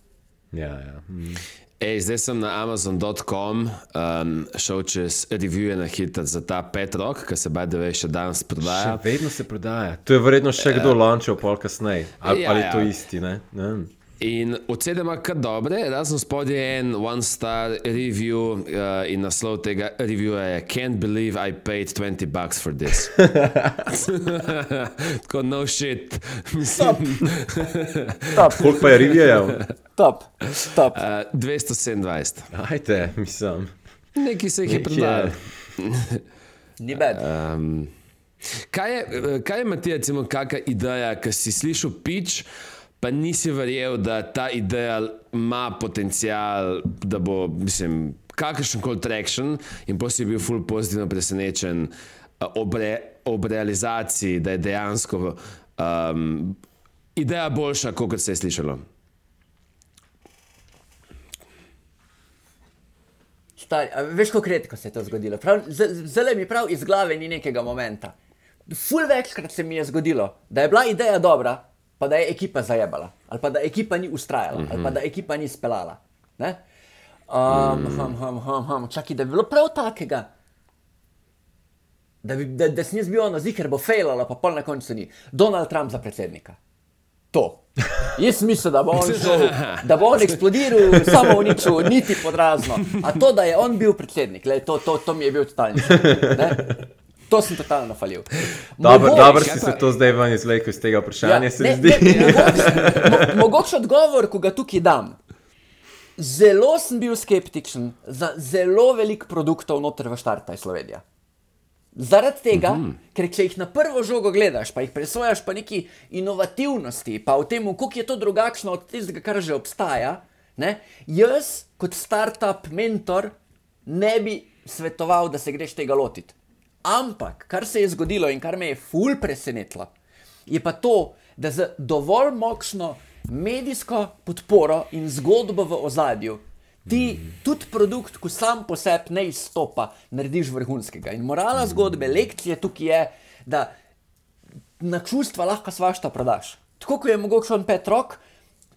Ja, ja. Mm. Ej, zdaj sem na Amazon.com um, šel čez revije na hitro za ta Petrok, ki se baj da veš, še danes prodaja. Še vedno se prodaja. To je verjetno še kdo lončil pol kasneje. Ali, Ja, ali ja. to isti, ne? ne? In ocene ima kar dobre, razen spodaj je en one-star review uh, in naslov tega reviewa je Can't believe I paid 20 bucks for this. *laughs* Tako no shit. Mislim, Top, Koliko pa je rivijev? top, top. uh, 227. Ajde, mislim. Neki se jih je prodal. Ni bed. Um, kaj, je, eh, kaj je, Matija, recimo, kakšna ideja, ki si slišal pič, pa nisi verjel, da ta ideja ima potencial, da bo, mislim, kakršen koli traction, in pa si bil ful pozitivno presenečen eh, ob, re, ob realizaciji, da je dejansko um, ideja boljša, kot se je slišalo. Stari, veš, kako redko se je to zgodilo. Zelo mi prav iz glave ni nekega momenta. Ful večkrat se mi je zgodilo, da je bila ideja dobra, pa da je ekipa zajebala, ali pa da ekipa ni ustrajala, mm -hmm. ali pa da ekipa ni speljala. Ne? Um, hum, hum, hum, hum. Čakaj, da bi bilo prav takega. Da, bi, da, da sem jaz bil ono ziger, bo failalo, pa pol na koncu ni. Donald Trump za predsednika. To. Jaz mislim, da bo on *laughs* šel, da bo on eksplodiral, samo uničil, niti podrazno. A to, da je on bil predsednik, lej, to, to, to mi je bil totalni. šok. To sem totalno falil. Dobro, dobro si se to zdaj ven izvlekel iz tega vprašanja, se mi ne, zdi. ne, ne, *laughs* mogoče, mo, mogoče odgovor, ko ga tukaj dam. Zelo sem bil skeptičen za zelo veliko produktov noter v štartaj Slovenija. Zaradi tega, mm -hmm. ker če jih na prvo žogo gledaš, pa jih presojaš po neki inovativnosti, pa v tem, kako je to drugačno od tistega, kar že obstaja, ne, jaz kot startup mentor ne bi svetoval, da se greš tega lotiti. Ampak, kar se je zgodilo in kar me je ful presenetilo, je pa to, da z dovolj močno medijsko podporo in zgodbo v ozadju ti tudi produkt, ko sam po sebi ne izstopa, narediš vrhunskega. In morala zgodbe, lekcije tukaj je, da na čustva lahko svašta prodaš. tako kot je mogoče on pet rok.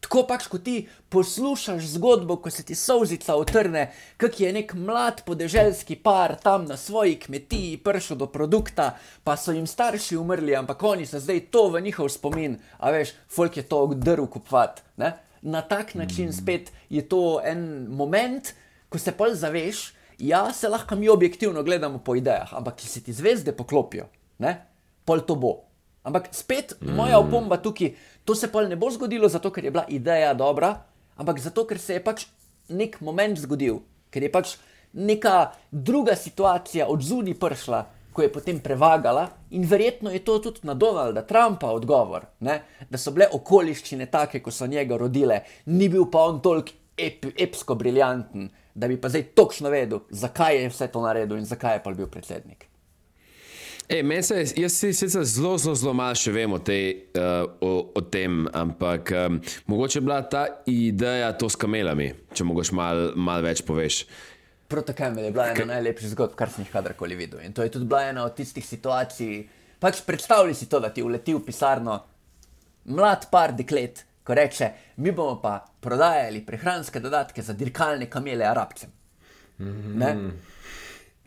Tako pač, ko ti poslušaš zgodbo, ko se ti solzica otrne, kak je nek mlad podeželski par tam na svoji kmetiji prišel do produkta, pa so jim starši umrli, ampak oni so zdaj to v njihov spomin, a veš, folk je to drv kupovat. Na tak način spet je to en moment, ko se pol zaveš, ja, se lahko mi objektivno gledamo po idejah, ampak ki se ti zvezde poklopijo, ne? pol to bo. Ampak spet moja opomba tukaj, to se pa ne bo zgodilo zato, ker je bila ideja dobra, ampak zato, ker se je pač nek moment zgodil, ker je pač neka druga situacija od zunaj prišla, ko je potem prevagala in verjetno je to tudi na Donalda Trumpa odgovor, ne? da so bile okoliščine take, ko so njega rodile, ni bil pa on toliko ep, epsko briljanten, da bi pa zdaj točno vedel, zakaj je vse to naredil in zakaj je pa bil predsednik. Ej, se, jaz si sicer zelo, zelo, zelo malo še vem o, tej, uh, o, o tem, ampak um, mogoče je bila ta ideja to s kamelami, če mogoče malo mal več poveš. Protokamel je bila ena najlepših zgodb, kar sem jih kadarkoli videl. In to je tudi bila ena od tistih situacij. Pač predstavljaj si to, da ti uleti v pisarno mlad par deklet, ko reče: Mi bomo pa prodajali prehranske dodatke za dirkalne kamele arabcem. Mm -hmm.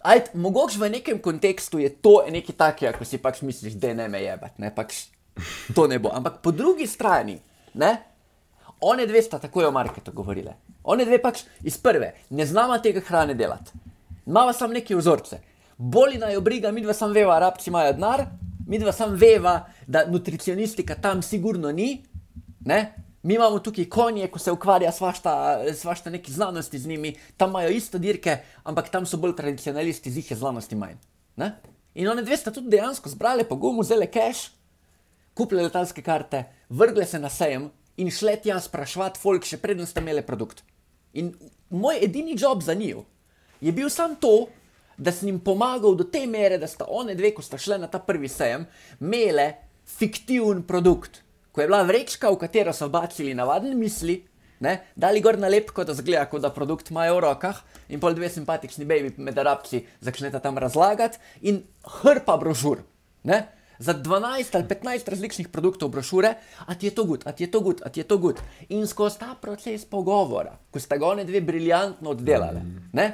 Ajt, mogoče v nekem kontekstu je to nekaj takega, ko si pač misliš, da ne me jebati, ne pač to ne bo. Ampak po drugi strani, ne, one dve sta tako o marketu govorile. One dve pač iz prve, ne znamo tega hrane delati. Mava sam neke vzorce. Boli naj obriga, mi dva sam veva, arabci imajo denar, mi dva sam veva, da nutricionistika tam sigurno ni, ne, Mi imamo tukaj konje, ko se ukvarja svašta, svašta neki znanosti z njimi, tam imajo isto dirke, ampak tam so bolj tradicionalisti, z jih je znanosti manj. Ne? In one dve sta tudi dejansko zbrali po gumu, zele cash, kupili letalske karte, vrgli se na sejem in šli tja sprašvati folk, še predtem ste imeli produkt. In moj edini job za njih je bil sam to, da sem jim pomagal do te mere, da sta one dve, ko sta šli na ta prvi sejem, imele fiktivni produkt ko je bila vrečka, v katero so bacili navadne misli, ne, dali gor nalepko, da zgleda, kot da produkt imajo v rokah, in pol dve simpatični baby med arabci začnete tam razlagati, in hrpa brošur. Ne, Za 12 ali 15 različnih produktov brošure, a ti je to gud, a ti je to gud, a ti je to gud. In skozi ta proces pogovora, ko sta ga one dve briljantno oddelali, ne,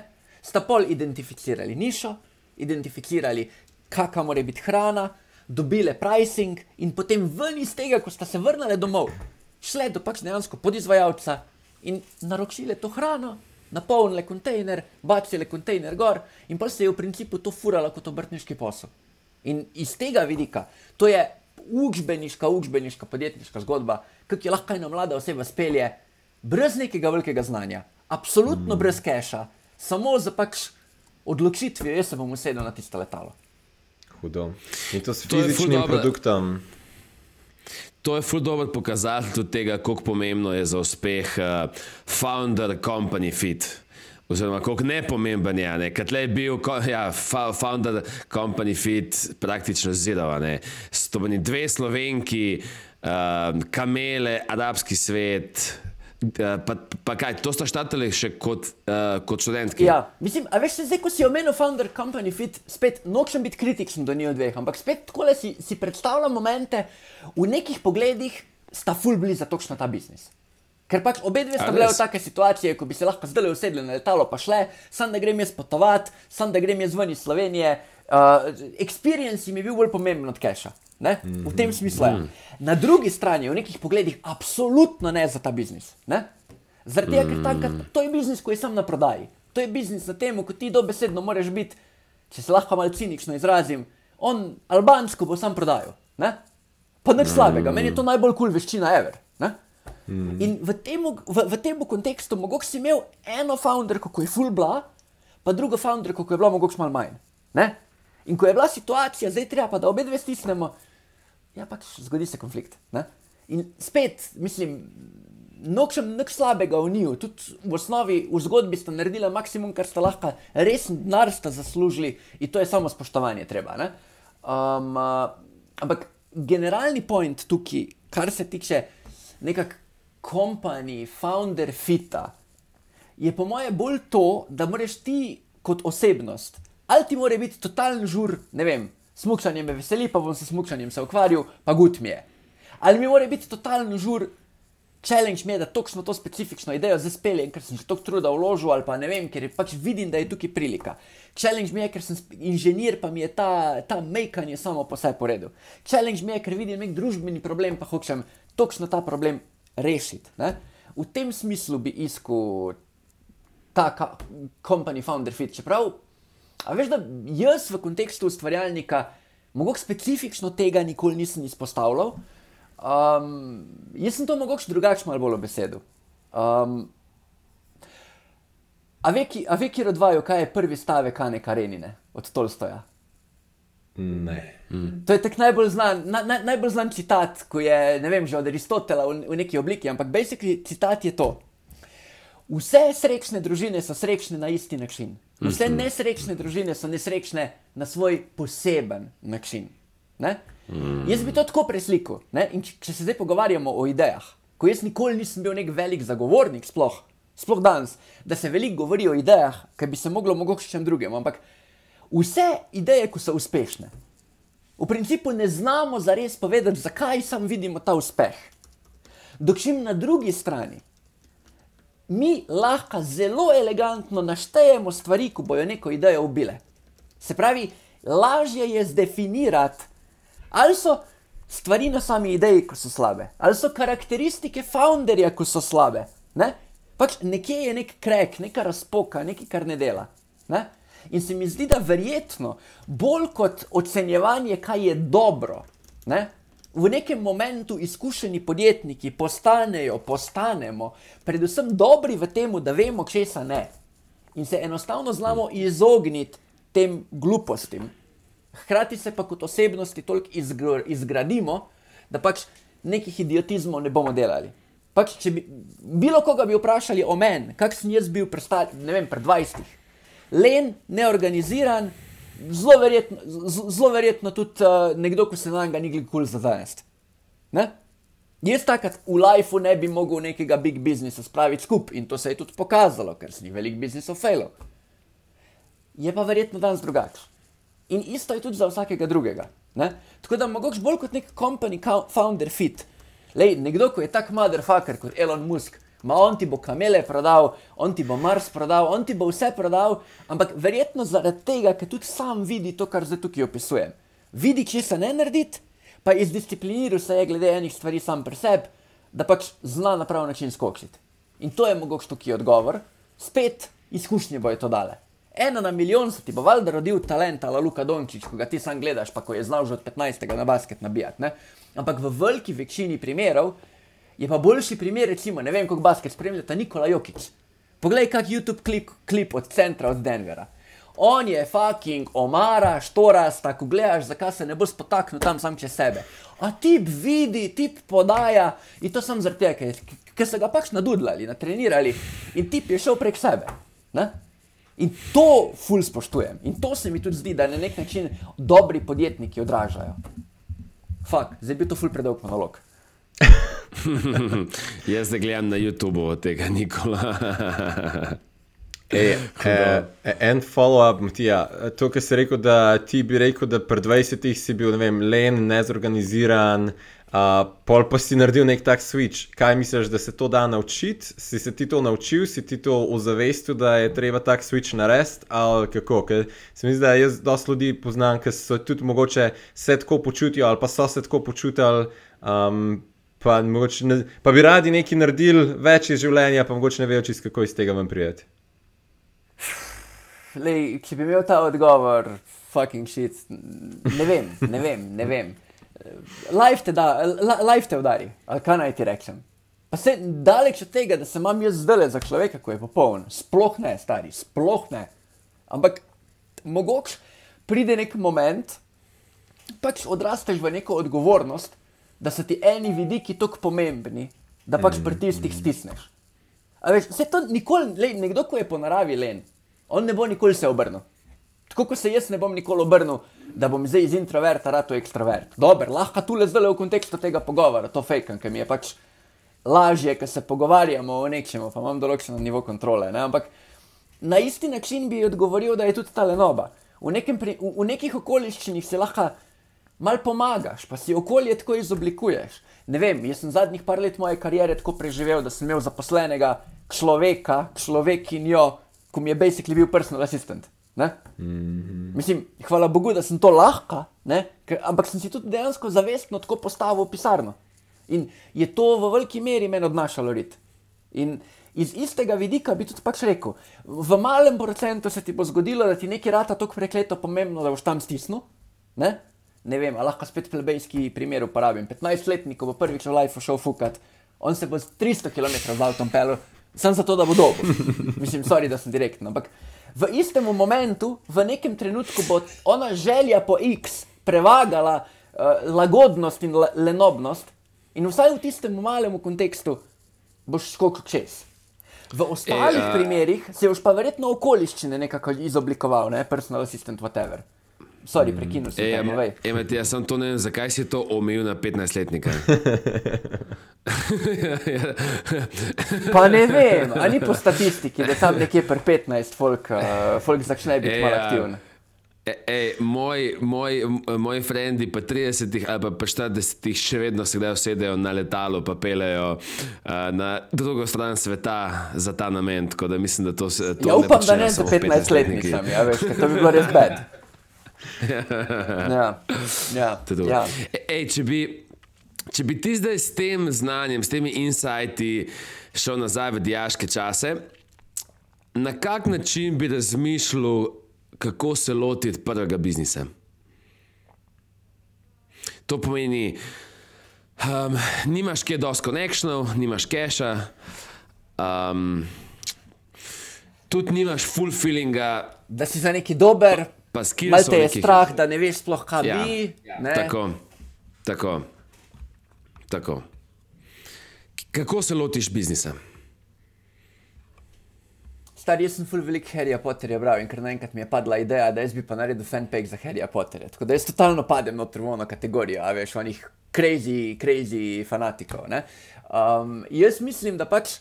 sta pol identificirali nišo, identificirali, kakšna mora biti hrana, dobile pricing in potem ven iz tega, ko sta se vrnile domov, šle do pač dejansko podizvajalca in naročile to hrano, napolnile kontejner, bacile kontejner gor in pa se je v principu to furalo kot obrtniški posel. In iz tega vidika, to je učbeniška, učbeniška podjetniška zgodba, kako je lahko ena mlada oseba spelje brez nekega velikega znanja, absolutno mm. brez keša, samo za pač odločitvijo, jaz se bom usedel na tisto letalo hudo. In to s fizičnim to produktom. To je ful dobro pokazati tudi tega, kako pomembno je za uspeh uh, founder company fit. Oziroma, kako nepomemben je, ne? kaj je bil ja, founder company fit praktično zidov. To bili dve slovenki, uh, kamele, arabski svet, pa, pa kaj, to sta štatali še kot, uh, kot študentki? Ja, mislim, a veš, zdaj, ko si omenil founder company fit, spet nočem biti kritičen do njih dveh, ampak spet tako si, si predstavljam momente, v nekih pogledih sta full blizu točno ta biznis. Ker pač obe dve sta bile v take situacije, ko bi se lahko zdaj usedli na letalo, pa šle, sam da grem jaz potovati, sam da grem jaz ven iz Slovenije. Uh, experience mi je bil bolj pomemben od keša. Ne? V tem smislu. Ja. Na drugi strani, v nekih pogledih, absolutno ne za ta biznis. Zaradi tega, ker tanka, to je biznis, ko je sam na prodaji. To je biznis na tem, ko ti dobesedno moraš biti, če se lahko malo cinično izrazim, on albansko bo sam prodajal. Ne? Pa nič slabega, meni je to najbolj kul cool veščina ever. Ne? In v tem, v, v tem kontekstu, mogoče si imel eno founder, kako je full bla, pa drugo founder, kako je bila mogoče malo manj. Ne? In ko je bila situacija, zdaj treba pa, da obe dve stisnemo, ja, pač zgodi se konflikt. Ne? In spet, mislim, nočem nič slabega v njiju, tudi v osnovi, v zgodbi ste naredili maksimum, kar ste lahko, res denar ste zaslužili in to je samo spoštovanje treba. Um, uh, ampak generalni point tukaj, kar se tiče nekakšnega kompani, founder fita, je po moje bolj to, da moraš ti kot osebnost, ali ti mora biti totalen žur, ne vem, smukšanjem me veseli, pa bom se smukšanjem se ukvarjal, pa gut mi je. Ali mi mora biti totalno žur, challenge mi je, da točno to specifično idejo zdaj speljem, ker sem že toliko truda vložil ali pa ne vem, ker pač vidim, da je tukaj prilika. Challenge mi je, ker sem inženir, pa mi je ta, ta mekanje samo po sebi poredu. Challenge mi je, ker vidim nek družbeni problem, pa hočem točno ta problem rešiti. Ne? V tem smislu bi iskal ta company founder fit. Čeprav, a veš, da jaz v kontekstu ustvarjalnika, mogoče specifično tega nikoli nisem izpostavljal. Um, jaz sem to mogoče drugače malo bolj obesedil. Um, a ve, ki rodvajo, kaj je prvi stavek Ane Karenine od Tolstoja? Ne. Mm. To je tak najbolj znan, na, na, najbolj znan citat, ko je, ne vem, že od Aristotela v, v neki obliki, ampak basically citat je to. Vse srečne družine so srečne na isti način. Vse mhm. nesrečne družine so nesrečne na svoj poseben način. Ne? Mm. Jaz bi to tako preslikal. Če, če se zdaj pogovarjamo o idejah, ko jaz nikoli nisem bil nek velik zagovornik, sploh, sploh danes, da se veliko govori o idejah, ki bi se moglo mogoče čem drugem. Ampak vse ideje, ko so uspešne, v principu ne znamo zares povedati, zakaj sam vidimo ta uspeh. Dokšim na drugi strani. Mi lahko zelo elegantno naštejemo stvari, ko bojo neko idejo ubile. Se pravi, lažje je zdefinirati, ali so stvari na sami ideji, ko so slabe, ali so karakteristike founderja, ko so slabe. Ne? Pač nekje je nek krek, neka razpoka, nekaj, kar ne dela. Ne? In se mi zdi, da verjetno bolj kot ocenjevanje, kaj je dobro, ne? V nekem momentu izkušeni podjetniki postanejo, postanemo, predvsem dobri v tem, da vemo, česa ne. In se enostavno znamo izogniti tem glupostim hkrati se pa kot osebnosti toliko izgr izgradimo, da pač nekih idiotizmov ne bomo delali. Pač, če bi bilo koga bi vprašali o meni, kak sem jaz bil pred 20, len, neorganiziran, zelo verjetno, zelo verjetno tudi uh, nekdo, ki se na njega ni gledal cool za danes. Jaz takrat v lifeu ne bi mogel nekega big biznisa spraviti skupaj in to se je tudi pokazalo, ker sem jih velik biznisov failov. Je pa verjetno danes drugače. In isto je tudi za vsakega drugega. Ne? Tako da mogoče bolj kot nek company founder fit. Lej, nekdo, ki je tak motherfucker kot Elon Musk, ma on ti bo kamele prodal, on ti bo Mars prodal, on ti bo vse prodal, ampak verjetno zaradi tega, ker tudi sam vidi to, kar zdaj tukaj opisujem. Vidi, če se ne narediti, pa izdiscipliniral se je glede enih stvari sam pri sebi, da pač zna na prav način skočiti. In to je mogoče tukaj odgovor, spet izkušnje bojo to dale ena na milijon se ti bo valjda rodil talent, ali Luka Dončić, ko ga ti sam gledaš, pa ko je znal že od 15. na basket nabijati. Ne? Ampak v veliki večini primerov je pa boljši primer, recimo, ne vem, kako basket spremljata Nikola Jokic. Poglej, kak YouTube klip, klip od centra od Denvera. On je fucking omara, štoras, tako gledaš, zakaj se ne bo spotaknil tam sam čez sebe. A tip vidi, tip podaja in to sem zaradi tega, ker so ga pač nadudlali, natrenirali in tip je šel prek sebe. Ne? In to ful spoštujem. In to se mi tudi zdi, da na nek način dobri podjetniki odražajo. Fak, zdaj bi to ful predolg monolog. *laughs* Jaz zdaj gledam na YouTubu od tega Nikola. *laughs* Ej, eh, en follow-up, Matija. To, kar si rekel, da ti bi rekel, da pred 20-ih si bil vem, len, nezorganiziran, Uh, pol pa si naredil nek tak switch. Kaj misliš, da se to da naučiti? Si se ti to naučil, si ti to ozavestil, da je treba tak switch narediti? Ali kako? Ker se mi zdi, da jaz dosta ljudi poznam, ki so tudi mogoče se tako počutijo ali pa so se tako počutili. Um, pa, ne, pa bi radi nekaj naredili, več iz življenja, pa mogoče ne vejo, čist kako iz tega vam prijeti. Lej, če bi imel ta odgovor, fucking shit, ne vem, ne vem, ne vem life te, da, life te udari, ali kaj naj ti rečem. Pa se daleč od tega, da se imam jaz zdaj za človeka, ko je popoln, sploh ne, stari, sploh ne. Ampak mogoče pride nek moment, pač odrasteš v neko odgovornost, da so ti eni vidiki tako pomembni, da pač pri tistih stisneš. Veš, vse to nikoli, le, nekdo, ko je po naravi len, on ne bo nikoli se obrnil. Tako kot se jaz ne bom nikoli obrnil, da bom zdaj iz introverta rado ekstrovert. Dobro, lahko tu le zdaj v kontekstu tega pogovora, to fejkam, ker mi je pač lažje, ker se pogovarjamo o nečem, pa imam določeno nivo kontrole. Ne? Ampak na isti način bi odgovoril, da je tudi ta lenoba. V, pri, v, v nekih okoliščinah se lahko mal pomagaš, pa si okolje tako izoblikuješ. Ne vem, jaz sem zadnjih par let moje kariere tako preživel, da sem imel zaposlenega človeka, človekinjo, ko mi je basically bil personal assistant. Mm -hmm. Mislim, hvala Bogu, da sem to lahko, Ker, ampak sem si tudi dejansko zavestno tako postavil v pisarno. In je to v veliki meri meni odnašalo rit. In iz istega vidika bi tudi pač rekel, v malem procentu se ti bo zgodilo, da ti nekaj rata tako prekleto pomembno, da boš tam stisnil. Ne? Ne vem, lahko spet plebejski primer uporabim. 15-letnik bo prvič v Life šel fukat, on se bo z 300 km z avtom pelil, sem zato, da bo dobil. *laughs* Mislim, sorry, da sem direktno. Ampak v istem momentu, v nekem trenutku bo ona želja po X prevagala uh, lagodnost in lenobnost, in vsaj v tistem malem kontekstu boš skokal čez. V ostalih e, uh... primerih se boš pa verjetno okoliščine nekako izoblikoval, ne personal assistant, whatever. Sorry, prekinil sem. Ej, ej, jaz sem to ne vem, zakaj si to omejil na 15-letnika. *laughs* *laughs* pa ne vem, ali po statistiki, da tam nekje pri 15 folk, uh, folk začne biti malo aktiven. Ej, moj, moj, moji frendi, pa 30 ali pa 40, še vedno se kdaj usedejo na letalo, pa pelejo uh, na drugo stran sveta za ta namen. Mislim, to, to ja, upam, da ne za 15-letniki. Ja, veš, to bi bilo res bed. *laughs* *laughs* ja, ja, ja. Ej, če, bi, če bi ti zdaj s tem znanjem, s temi insighti šel nazaj v diaške čase, na kak način bi razmišljal? kako se lotiti prvega biznisa. To pomeni, um, nimaš kje dosti konekšnjev, nimaš keša, um, tudi nimaš full feelinga. Da si za neki dober, pa skiri. Te je nekih... strah, da ne veš sploh, kaj ja. bi. Ja. Tako, tako, tako. Kako se lotiš biznisa? Star, jaz sem full velik Harry Potterja bral in ker naenkrat mi je padla ideja, da jaz bi pa naredil fanpage za Harry Potterja. Tako da jaz totalno padem noter v ono kategorijo, a veš, onih crazy, crazy fanatikov. Um, jaz mislim, da pač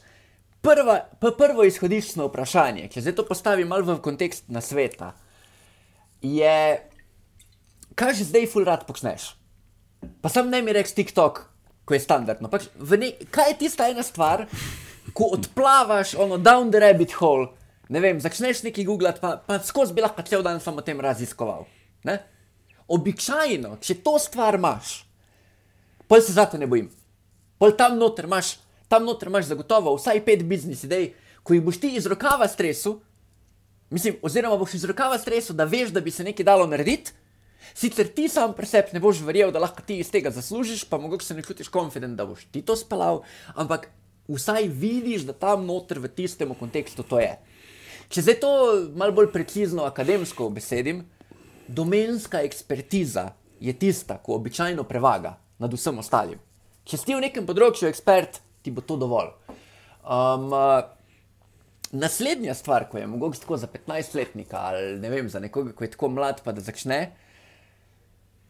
prva, prvo izhodiščno vprašanje, če zdaj to postavim malo v kontekst na sveta, je, kaj že zdaj full rad počneš. Pa sam ne mi reč TikTok, ko je standardno. Pač ne, kaj je tista ena stvar? ko odplavaš ono down the rabbit hole, ne vem, začneš nekaj googlati, pa, pa skozi bi lahko cel dan samo o tem raziskoval. Ne? Običajno, če to stvar imaš, pol se zato ne bojim. Pol tam noter imaš, tam noter imaš zagotovo vsaj pet biznis idej, ko jih boš ti iz rokava stresu, mislim, oziroma boš iz rokava stresu, da veš, da bi se nekaj dalo narediti. Sicer ti sam pri sebi ne boš verjel, da lahko ti iz tega zaslužiš, pa mogoče se ne čutiš konfident, da boš ti to spelal, ampak vsaj vidiš, da tam noter v tistem kontekstu to je. Če zdaj to malo bolj precizno akademsko besedim, domenska ekspertiza je tista, ki običajno prevaga nad vsem ostalim. Če si v nekem področju ekspert, ti bo to dovolj. Um, naslednja stvar, ko je mogoče tako za 15-letnika ali ne vem, za nekoga, ki je tako mlad, pa da začne,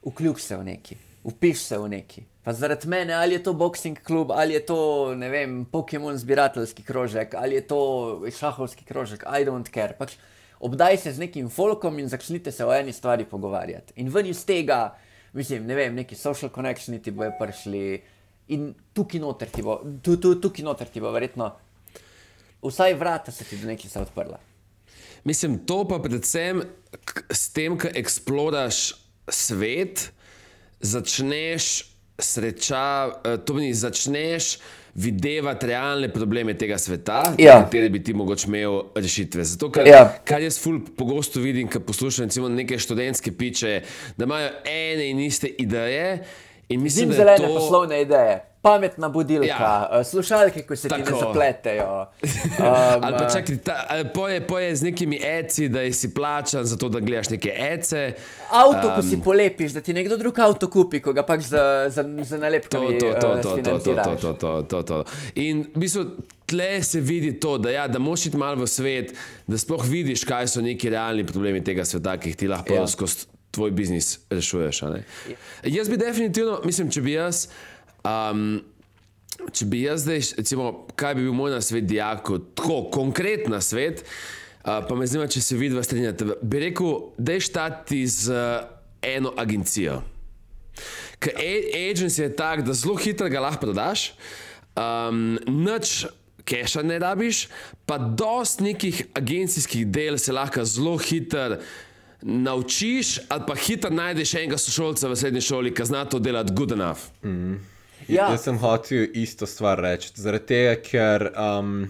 vključ se v neki, upiš se v neki. Pa zaradi mene, ali je to boxing klub, ali je to, ne vem, Pokémon zbirateljski krožek, ali je to šahovski krožek, I don't care. Pač obdaj se z nekim folkom in začnite se o eni stvari pogovarjati. In ven iz tega, mislim, ne vem, neki social connectioni ti bojo prišli in tukaj noter ti bo, tu, tu, tukaj noter ti bo verjetno, vsaj vrata se ti do nekaj se odprla. Mislim, to pa predvsem s tem, ko eksplodaš svet, začneš sreča, eh, to pomeni, začneš videti realne probleme tega sveta, ja. kateri bi ti mogoče imel rešitve. Zato, kar, ja. kar jaz ful pogosto vidim, ko poslušam recimo, neke študentske piče, da imajo ene in iste ideje. In mislim, Zim da je to zelene poslovne ideje pametna budilka, ja. Eh, slušalke, ki se Tako. ti ne zapletejo. Um, *laughs* ali pa čakaj, poje, poje z nekimi eci, da si plačan za to, da gledaš neke ece. Avto, um, ko si polepiš, da ti nekdo drug avto kupi, ko ga pač za, za, za nalepko to, to, to, to, to, to, to, to, to, to. In v bistvu tle se vidi to, da, ja, da moš iti malo v svet, da sploh vidiš, kaj so neki realni problemi tega sveta, ki jih ti lahko ja. skozi tvoj biznis rešuješ. Ja. Jaz bi definitivno, mislim, če bi jaz. Um, če bi jaz zdaj, recimo, kaj bi bil moj na svet, diako, tako konkreten svet, uh, pa me zanima, če se vidi, da strinjate. Bi rekel, da je štati z uh, eno agencijo. ker agency je tak, da zelo hitro ga lahko prodaš, um, nič keša ne rabiš, pa dost nekih agencijskih del se lahko zelo hitro naučiš, ali pa hitro najdeš enega sošolca v srednji šoli, ki zna to delati good enough. Mm. Ja. Jaz sem hotel isto stvar reči, zaradi tega, ker. Um,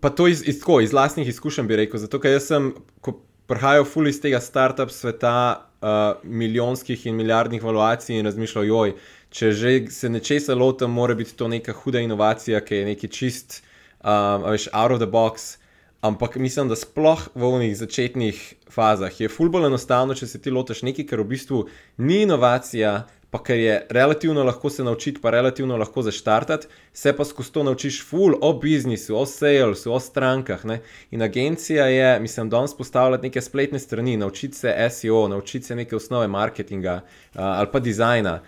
pa to iz, iz, tako, iz lastnih izkušenj bi rekel, zato ker sem, ko prihajal ful iz tega startup sveta, uh, milijonskih in milijardnih valuacij in razmišljal, joj, če že se nečesa lotim, mora biti to neka huda inovacija, ki je neki čist, um, veš, out of the box. Ampak mislim, da sploh v ovnih začetnih fazah je fulbolo enostavno, če se ti lotiš nekaj, kar v bistvu ni inovacija, pa ker je relativno lahko se naučiti, pa relativno lahko zaštartati, se pa skozi to naučiš ful o biznisu, o salesu, o strankah. Ne? In agencija je, mislim, danes postavljati neke spletne strani, naučiti se SEO, naučiti se neke osnove marketinga uh, ali pa dizajna.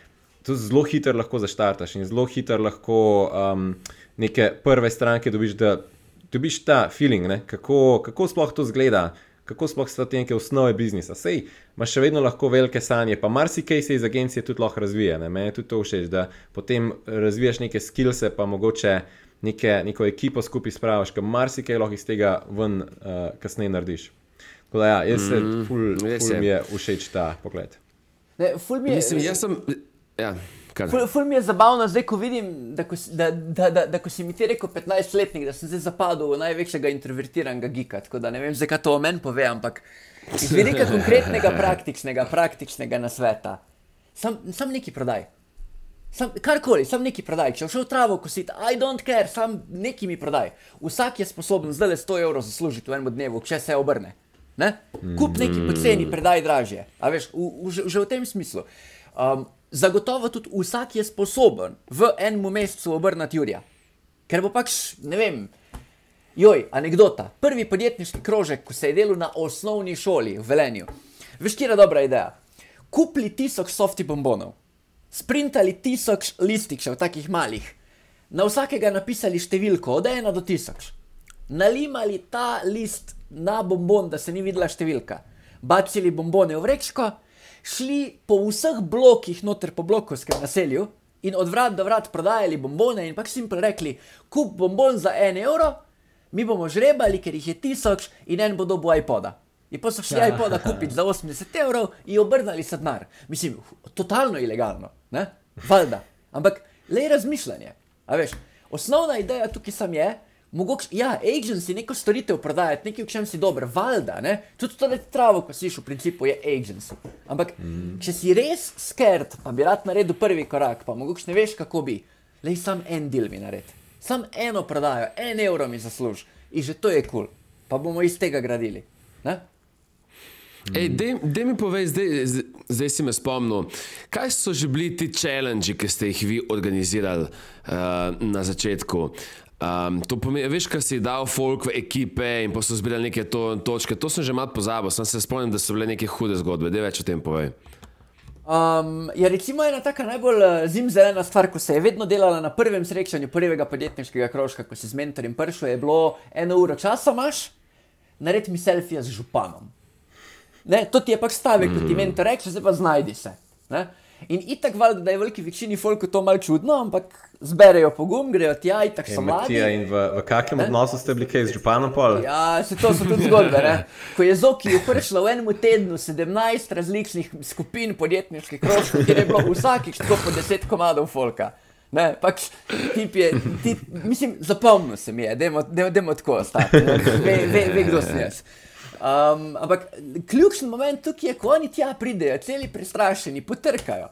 To zelo hitro lahko zaštartaš in zelo hitro lahko um, neke prve stranke dobiš dobiš ta feeling, ne? kako, kako sploh to zgleda, kako sploh so te neke osnove biznisa. Sej, imaš še vedno lahko velike sanje, pa marsikaj se iz agencije tudi lahko razvija. Ne? Meni je tudi to všeč, da potem razvijaš neke skillse, pa mogoče neke, neko ekipo skupaj spraviš, ker marsikaj lahko iz tega ven uh, kasneje narediš. Tako da, ja, jaz se mm, ful, ful mi je všeč ta pogled. Ne, ful mi je. Mislim, jaz sem. Ja. Ful, ful mi je zabavno, zdaj ko vidim, da ko, da, da, da, da, ko si mi ti rekel 15-letnik, da sem zdaj zapadel v največjega introvertiranega gika. Tako da ne vem, zakaj to o meni pove, ampak iz velika konkretnega, praktičnega, praktičnega nasveta. Sam, sam neki prodaj. Sam, karkoli, sam neki prodaj. Če všel travo kositi, I don't care, sam neki mi prodaj. Vsak je sposoben zdaj le 100 evrov zaslužiti v enem dnevu, če se obrne. Ne? Kup neki poceni, predaj dražje. A veš, v, v, že v tem smislu. Um, zagotovo tudi vsak je sposoben v enem mesecu obrniti Jurija. Ker bo pač, ne vem, joj, anekdota. Prvi podjetniški krožek, ko se je delal na osnovni šoli v Velenju. Veš, kje je dobra ideja? Kupili tisoč softi bombonov, sprintali tisoč listikov, takih malih, na vsakega napisali številko od ena do tisoč, nalimali ta list na bombon, da se ni videla številka, bacili bombone v vrečko šli po vseh blokih, noter po blokovskem naselju in od vrat do vrat prodajali bombone in pač simpel rekli: kup bombon za en evro, mi bomo žrebali, ker jih je tisoč in en bo dobo iPoda. In pa so šli ja. iPoda kupiti za 80 evrov in obrnili se denar. Mislim, totalno ilegalno, ne? Valjda. Ampak le razmišljanje. Osnovna ideja tukaj sem je, Mogoče, ja, agency neko storitev prodajati, nekaj, v čem si dober, valjda, ne? Tudi to, da ti travo, ko si v principu, je agency. Ampak, mm. če si res skert, pa bi rad naredil prvi korak, pa mogoče ne veš, kako bi, le sam en del mi naredi. Sam eno prodajo, en evro mi zasluži in že to je kul, cool. pa bomo iz tega gradili. Ne? Da mi povej, zdaj, zdaj si me spomnil, kaj so že bili ti challenge, ki ste jih vi organizirali uh, na začetku? Um, to pomeni, veš, kaj si dal folk v ekipe in pa so zbirali neke to, točke. To sem že malo pozabil, sem se spomnil, da so bile neke hude zgodbe. Da več o tem povej. Um, ja, recimo ena taka najbolj uh, zimzelena stvar, ko se je vedno delala na prvem srečanju prvega podjetniškega krožka, ko si z mentorjem prišel, je bilo eno uro časa, imaš, naredi mi selfije z županom. Ne, to ti je pač stavek, mm. ko ti mentor reče, zdaj pa znajdi se. Ne? In itak valjda, da je veliki večini folku to malce čudno, ampak zberejo pogum, grejo tja, itak so mladi. In v, v kakšnem odnosu ste bili, kaj z županom pol? Ja, se to so tudi zgodbe, ne? Ko je Zoki prišla v enem tednu 17 različnih skupin podjetniških krožkov, kjer je bilo vsakič tako po 10 komadov folka. Ne, pač tip je, tip, mislim, zapomnil se mi je, da je tako ostati, ve, ve, ve, kdo sem jaz. Um, ampak ključni moment tukaj je, ko oni tja pridejo, celi prestrašeni, potrkajo.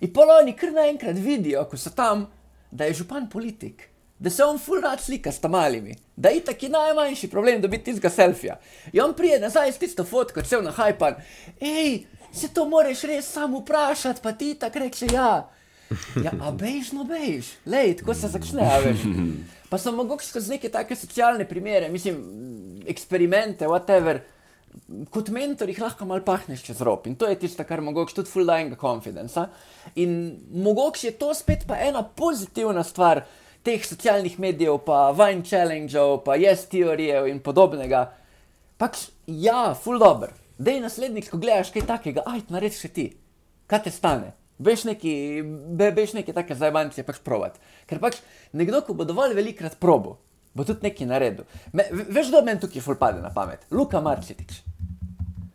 In poloni kar naenkrat vidijo, ko so tam, da je župan politik, da se on full rad slika s tamalimi, da je taki najmanjši problem dobiti tistega selfija. In on prije nazaj s tisto fotko, cel na hajpan, hej, se to moraš res sam vprašati, pa ti tako reče ja. Ja, a bejž, no bejž, lej, tako se začne, a veš. *laughs* Pa sem mogoče skozi neke take socialne primere, mislim, eksperimente, whatever. Kot mentor jih lahko malo pahneš čez rob in to je tisto, kar mogoče tudi full dying confidence. In mogoče je to spet pa ena pozitivna stvar teh socialnih medijev, pa Vine Challengeov, pa Yes Theorijev in podobnega. Pač ja, full dobro. Dej naslednjič, ko gledaš kaj takega, aj, naredi še ti. Kaj te stane? Veš neki, be, veš neki take zajbance pač provat. Ker pač nekdo, ko bo dovolj velikrat probo, bo tudi nekaj naredil. Me, veš, kdo meni tukaj ful pade na pamet? Luka Marcetič.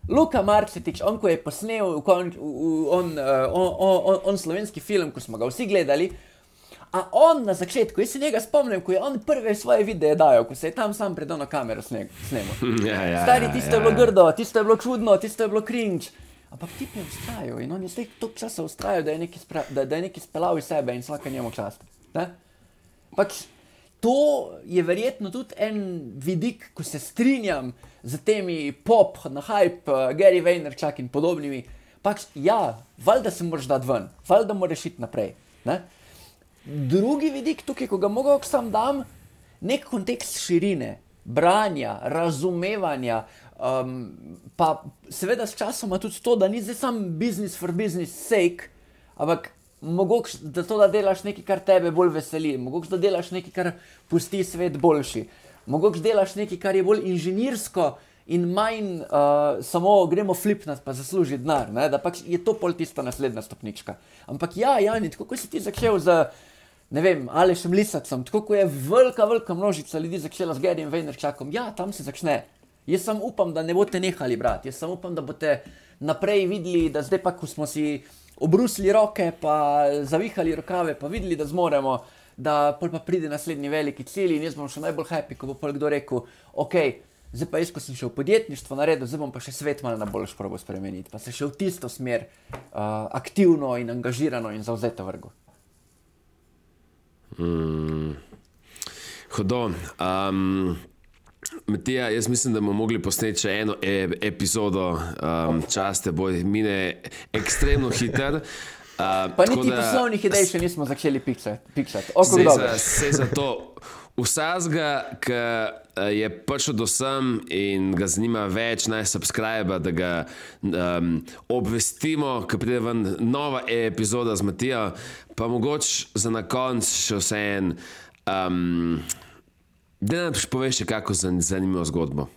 Luka Marcetič, on ko je posnel on, on, uh, on, on, on, on slovenski film, ko smo ga vsi gledali, A on na začetku, jaz se njega spomnim, ko je on prve svoje videe dajal, ko se je tam sam pred ono kamero snemal. *laughs* Ja, ja, Stari, ja, tisto ja, je bilo ja. grdo, tisto je bilo čudno, tisto je bilo cringe. Ampak ti je ustrajal in on je toliko časa ustrajal, da je nekaj, spra, da, da je nekaj spelal iz sebe in vsaka njemu čast. Ne? Pač to je verjetno tudi en vidik, ko se strinjam z temi pop, na hype, uh, Gary Vaynerchuk in podobnimi. Pač ja, valjda se moraš dati ven, valjda moraš iti naprej. Ne? Drugi vidik tukaj, ko ga mogoče sam dam, nek kontekst širine, branja, razumevanja, um, pa seveda s časoma tudi to, da ni zdaj sam business for business sake, ampak mogoče da to, da delaš nekaj, kar tebe bolj veseli, mogoče da delaš nekaj, kar pusti svet boljši, mogoče delaš nekaj, kar je bolj inženirsko. In manj uh, samo gremo flipnati, pa zaslužiti denar, ne? da pač je to pol tista naslednja stopnička. Ampak ja, Jani, tako kot si ti začel z, ne vem, Alešem Lisacom, tako kot je velika, velika množica ljudi začela z Gerjem Vejnerčakom, ja, tam se začne. Jaz sem upam, da ne boste nehali brati, jaz sem upam, da boste naprej videli, da zdaj pa, ko smo si obrusili roke, pa zavihali rokave, pa videli, da zmoremo, da pol pa pride naslednji veliki cilj in jaz bom še najbolj happy, ko bo pol kdo rekel, ok. Zdaj pa jaz, ko sem šel v podjetništvo naredil, zdaj bom pa še svet malo na boljš probo spremeniti, pa se še v tisto smer uh, aktivno in angažirano in zauzeto vrgo. Mm, hudo. Um, Matija, jaz mislim, da bomo mogli posneti še eno e epizodo, um, čas te bo mine ekstremno hiter. *laughs* Uh, Pa niti da... poslovnih idej še nismo začeli piksati. Sej za, to. Vsazga, ki je prišel do sem in ga zanima več, naj subscribe, da ga um, obvestimo, ko pride ven nova epizoda z Matijo, pa mogoče za na konec še vse en. Um, da nam poveš, kako zanimivo zgodbo.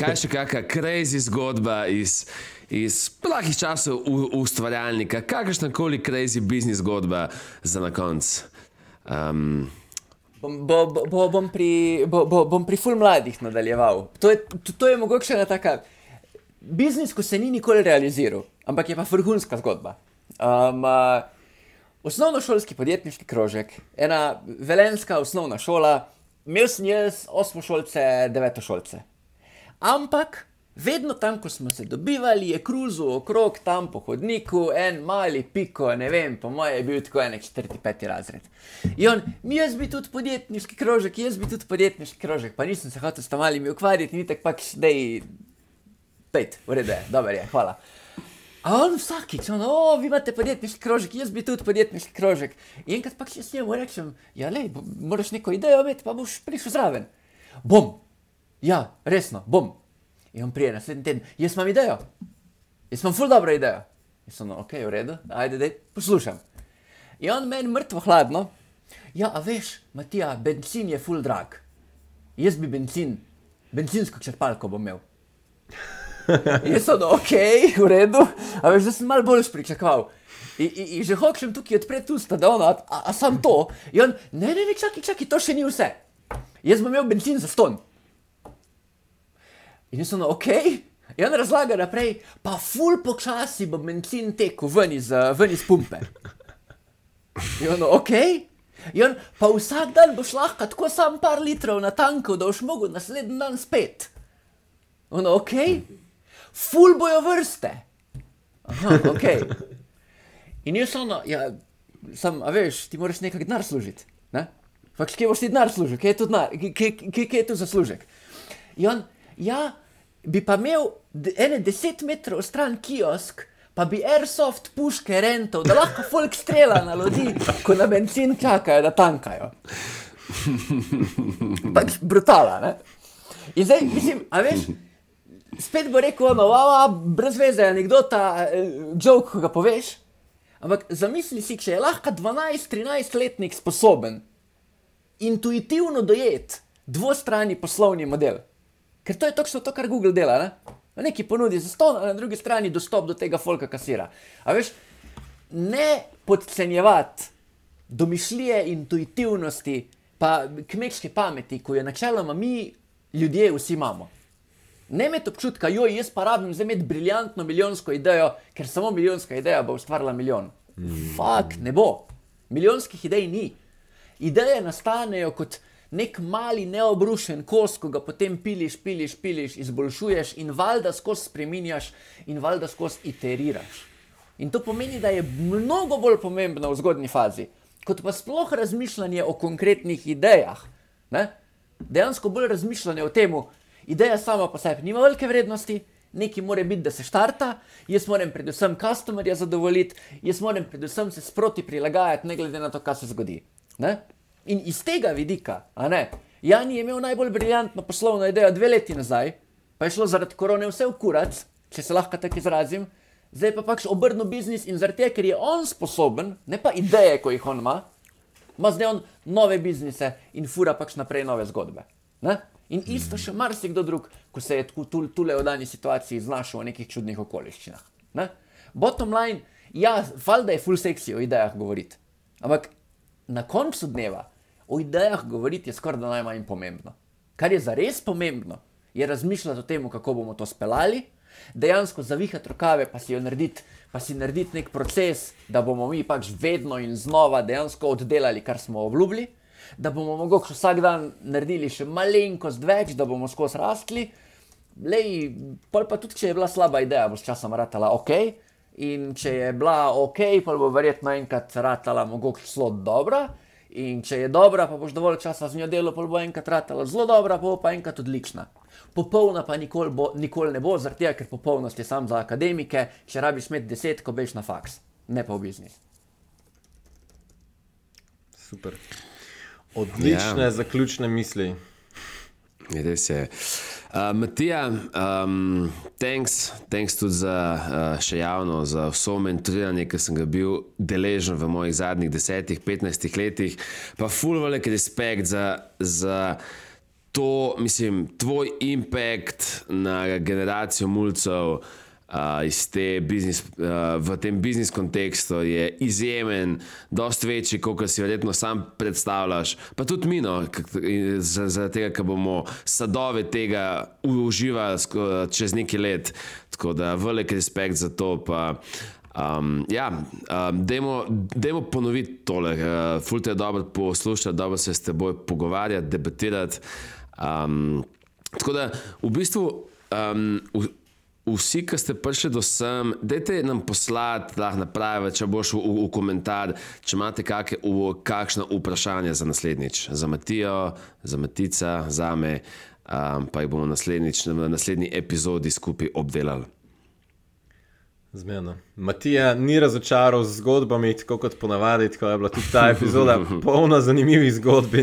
Kaj še kakšna crazy zgodba iz, iz plahih časov ustvarjalnika, kakršna koli crazy biznis zgodba za na konec. Um, bo, bo, bo, bom, pri, bo, bo, bom pri ful mladih nadaljeval. To je, to, to je mogoče ena taka biznis, ko se ni nikoli realiziral, ampak je pa vrhunska zgodba. Um, uh, osnovnošolski podjetniški krožek, ena velenska osnovna šola, imel sem jaz osmošolce, devetošolce. Ampak vedno tam, ko smo se dobivali, je kruzil okrog tam po hodniku, en mali piko, ne vem, po mojem je bil tako en četrti, peti razred. In on, jaz bi tudi podjetniški krožek, jaz bi tudi podjetniški krožek, pa nisem se hotel s tam malimi ukvarjati, ni tako pač, da je pet, v redu je, dobro je, hvala. A on vsakič, on, o, vi imate podjetniški krožek, jaz bi tudi podjetniški krožek. In enkrat pa še s njim rečem, ja, le, moraš neko idejo imeti, pa boš prišel zraven. Bom, ja, resno, bom. In on prije naslednji teden, jaz imam idejo, jaz imam ful dobro idejo. Jaz sem, ok, v redu, ajde, dej, poslušam. In on meni mrtvo hladno, ja, a veš, Matija, benzin je ful drag. Jaz bi benzin, benzinsko črpalko bom imel. Jaz sem, ok, v redu, a veš, da sem malo bolj pričakoval. In, in, in že hočem tukaj odpreti usta, da ono, a, a sam to. In on, ne, ne, ne, čakaj, čakaj, to še ni vse. Jaz bom imel benzin za ston. In jaz sem, ok, in on razlaga naprej, pa ful počasi bo benzin tekel ven iz, ven iz pumpe. In on, ok. In on, pa vsak dan boš lahko tako sam par litrov na tanku, da boš mogel naslednji dan spet. Ono, ok, ful bojo vrste. Aha, ok. In jaz ono, ja, sam, a veš, ti moraš nekaj denar služiti. Ne? Pač, kje boš ti denar služil, kje je tu denar, kje, kje, kje je tu zaslužek. In on, ja, bi pa imel ene deset metrov stran kiosk, pa bi airsoft puške rental, da lahko folk strela na ljudi, ko na benzin čakajo, da tankajo. Pač brutala, ne? In zdaj, mislim, a veš, spet bo rekel, ono, wow, wow, brez veze, anekdota, joke, ko ga poveš. Ampak zamisli si, če je lahko 12-13 letnik sposoben intuitivno dojeti dvostranni poslovni model. Ker to je točno to, kar Google dela. Ne? Neki ponudi za ston, a na drugi strani dostop do tega folka kasira. A veš, ne podcenjevati domišljije, intuitivnosti, pa kmečke pameti, ko jo načeloma mi, ljudje, vsi imamo. Ne imeti občutka, jo jaz pa rabim za imeti briljantno milijonsko idejo, ker samo milijonska ideja bo ustvarila milijon. Fak, ne bo. Milijonskih idej ni. Ideje nastanejo kot nek mali neobrušen kos, ko ga potem piliš, piliš, piliš, izboljšuješ in valjda skozi spreminjaš in valjda skozi iteriraš. In to pomeni, da je mnogo bolj pomembno v zgodni fazi, kot pa sploh razmišljanje o konkretnih idejah. Ne? Dejansko bolj razmišljanje o tem, ideja sama po sebi nima velike vrednosti. Nekaj mora biti, da se štarta, jaz moram predvsem customerja zadovoljiti, jaz moram predvsem se sproti prilagajati, ne glede na to, kaj se zgodi. Ne? In iz tega vidika, Jan je imel najbolj briljantno poslovno idejo dve leti nazaj, pa je šlo zaradi korone vse v kurac, če se lahko tako izrazim, zdaj pa pač obrnil biznis in zaradi tega, ker je on sposoben, ne pa ideje, ko jih on ima, ima zdaj on nove biznise in fura pač naprej nove zgodbe. Ne? In isto še marsikdo drug, ko se je tukaj v dani situaciji znašel v nekih čudnih okoliščinah. Ne? Bottom line, ja, valjda je full sexy o idejah govoriti. Ampak na koncu dneva o idejah govoriti je skoraj najmanj pomembno. Kar je za res pomembno, je razmišljati o tem, kako bomo to speljali, dejansko zavihati rokave, pa si jo narediti, pa si narediti nek proces, da bomo mi pač vedno in znova dejansko oddelali, kar smo obljubili, da bomo mogoče vsak dan naredili še malenkost več, da bomo skozi rastli. Lej, pa tudi, če je bila slaba ideja, bo s časom ratala ok. In če je bila ok, pa bo verjetno enkrat ratala mogoče zelo dobra. In če je dobra, pa boš dovolj časa z njo delo, pa bo enkrat ratala zelo dobra, pa bo pa enkrat odlična. Popolna pa nikoli, bo, nikoli ne bo, zaradi tega, ker popolnost je sam za akademike, če rabiš imeti deset, ko bejš na faks, ne pa v biznis. Super. Odlične ja. zaključne misli. Res je. Uh, Matija, um, thanks, thanks tudi za uh, še javno, za vso mentoriranje, ki sem ga bil deležen v mojih zadnjih 10-15 letih. Pa full velik respekt za, za to, mislim, tvoj impact na generacijo mulcev. Uh, biznis, uh, v tem biznis kontekstu je izjemen, dosti večji, kot si verjetno sam predstavljaš. Pa tudi mi, no, zaradi tega, ker bomo sadove tega uživali čez neki let. Tako da velik respekt za to. Pa, um, ja, um, dajmo ponoviti tole. Uh, Fulj te je dobro poslušati, dobro se s teboj pogovarjati, debatirati. Um, tako da v bistvu. Um, v, Vsi, ki ste prišli do sem, dajte nam poslati, da lahko napravite, če boš v, v komentar, če imate kakšno vprašanje za naslednjič, za Matijo, za Matica, za me, um, pa jih bomo naslednjič, v naslednji epizodi skupaj obdelali. Zmerno. Matija ni razočaral z zgodbami, tako kot ponavadi, tako je bila tudi ta epizoda *laughs* polna zanimivih zgodb.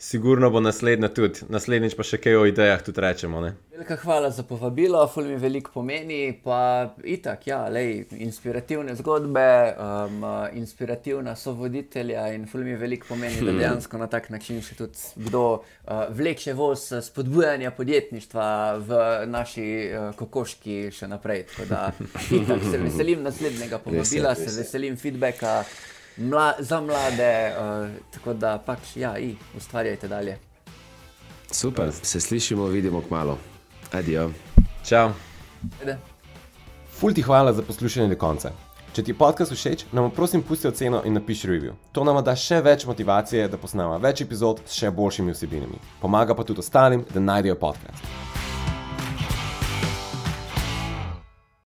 Sigurno bo naslednja tudi, naslednjič pa še kaj o idejah tudi rečemo. Ne? Velika hvala za povabilo, ful mi veliko pomeni. Pa itak, ja, lej, inspirativne zgodbe, um, inspirativna so voditelja in ful mi veliko pomeni, da dejansko na tak način še tudi kdo uh, vleče voz spodbujanja podjetništva v naši uh, kokoški še naprej. Tako da itak, se veselim naslednjega povabila, se veselim feedbacka mla, za mlade, uh, tako da pač ja, i, ustvarjajte dalje. Super, se slišimo, vidimo kmalo. Adijo. Čau. Ful ti hvala za poslušanje do konca. Če ti je podcast všeč, nam prosim pusti oceno in napiši review. To nam da še več motivacije, da posnamemo več epizod s še boljšimi vsebinami. Pomaga pa tudi ostalim, da najdejo podcast.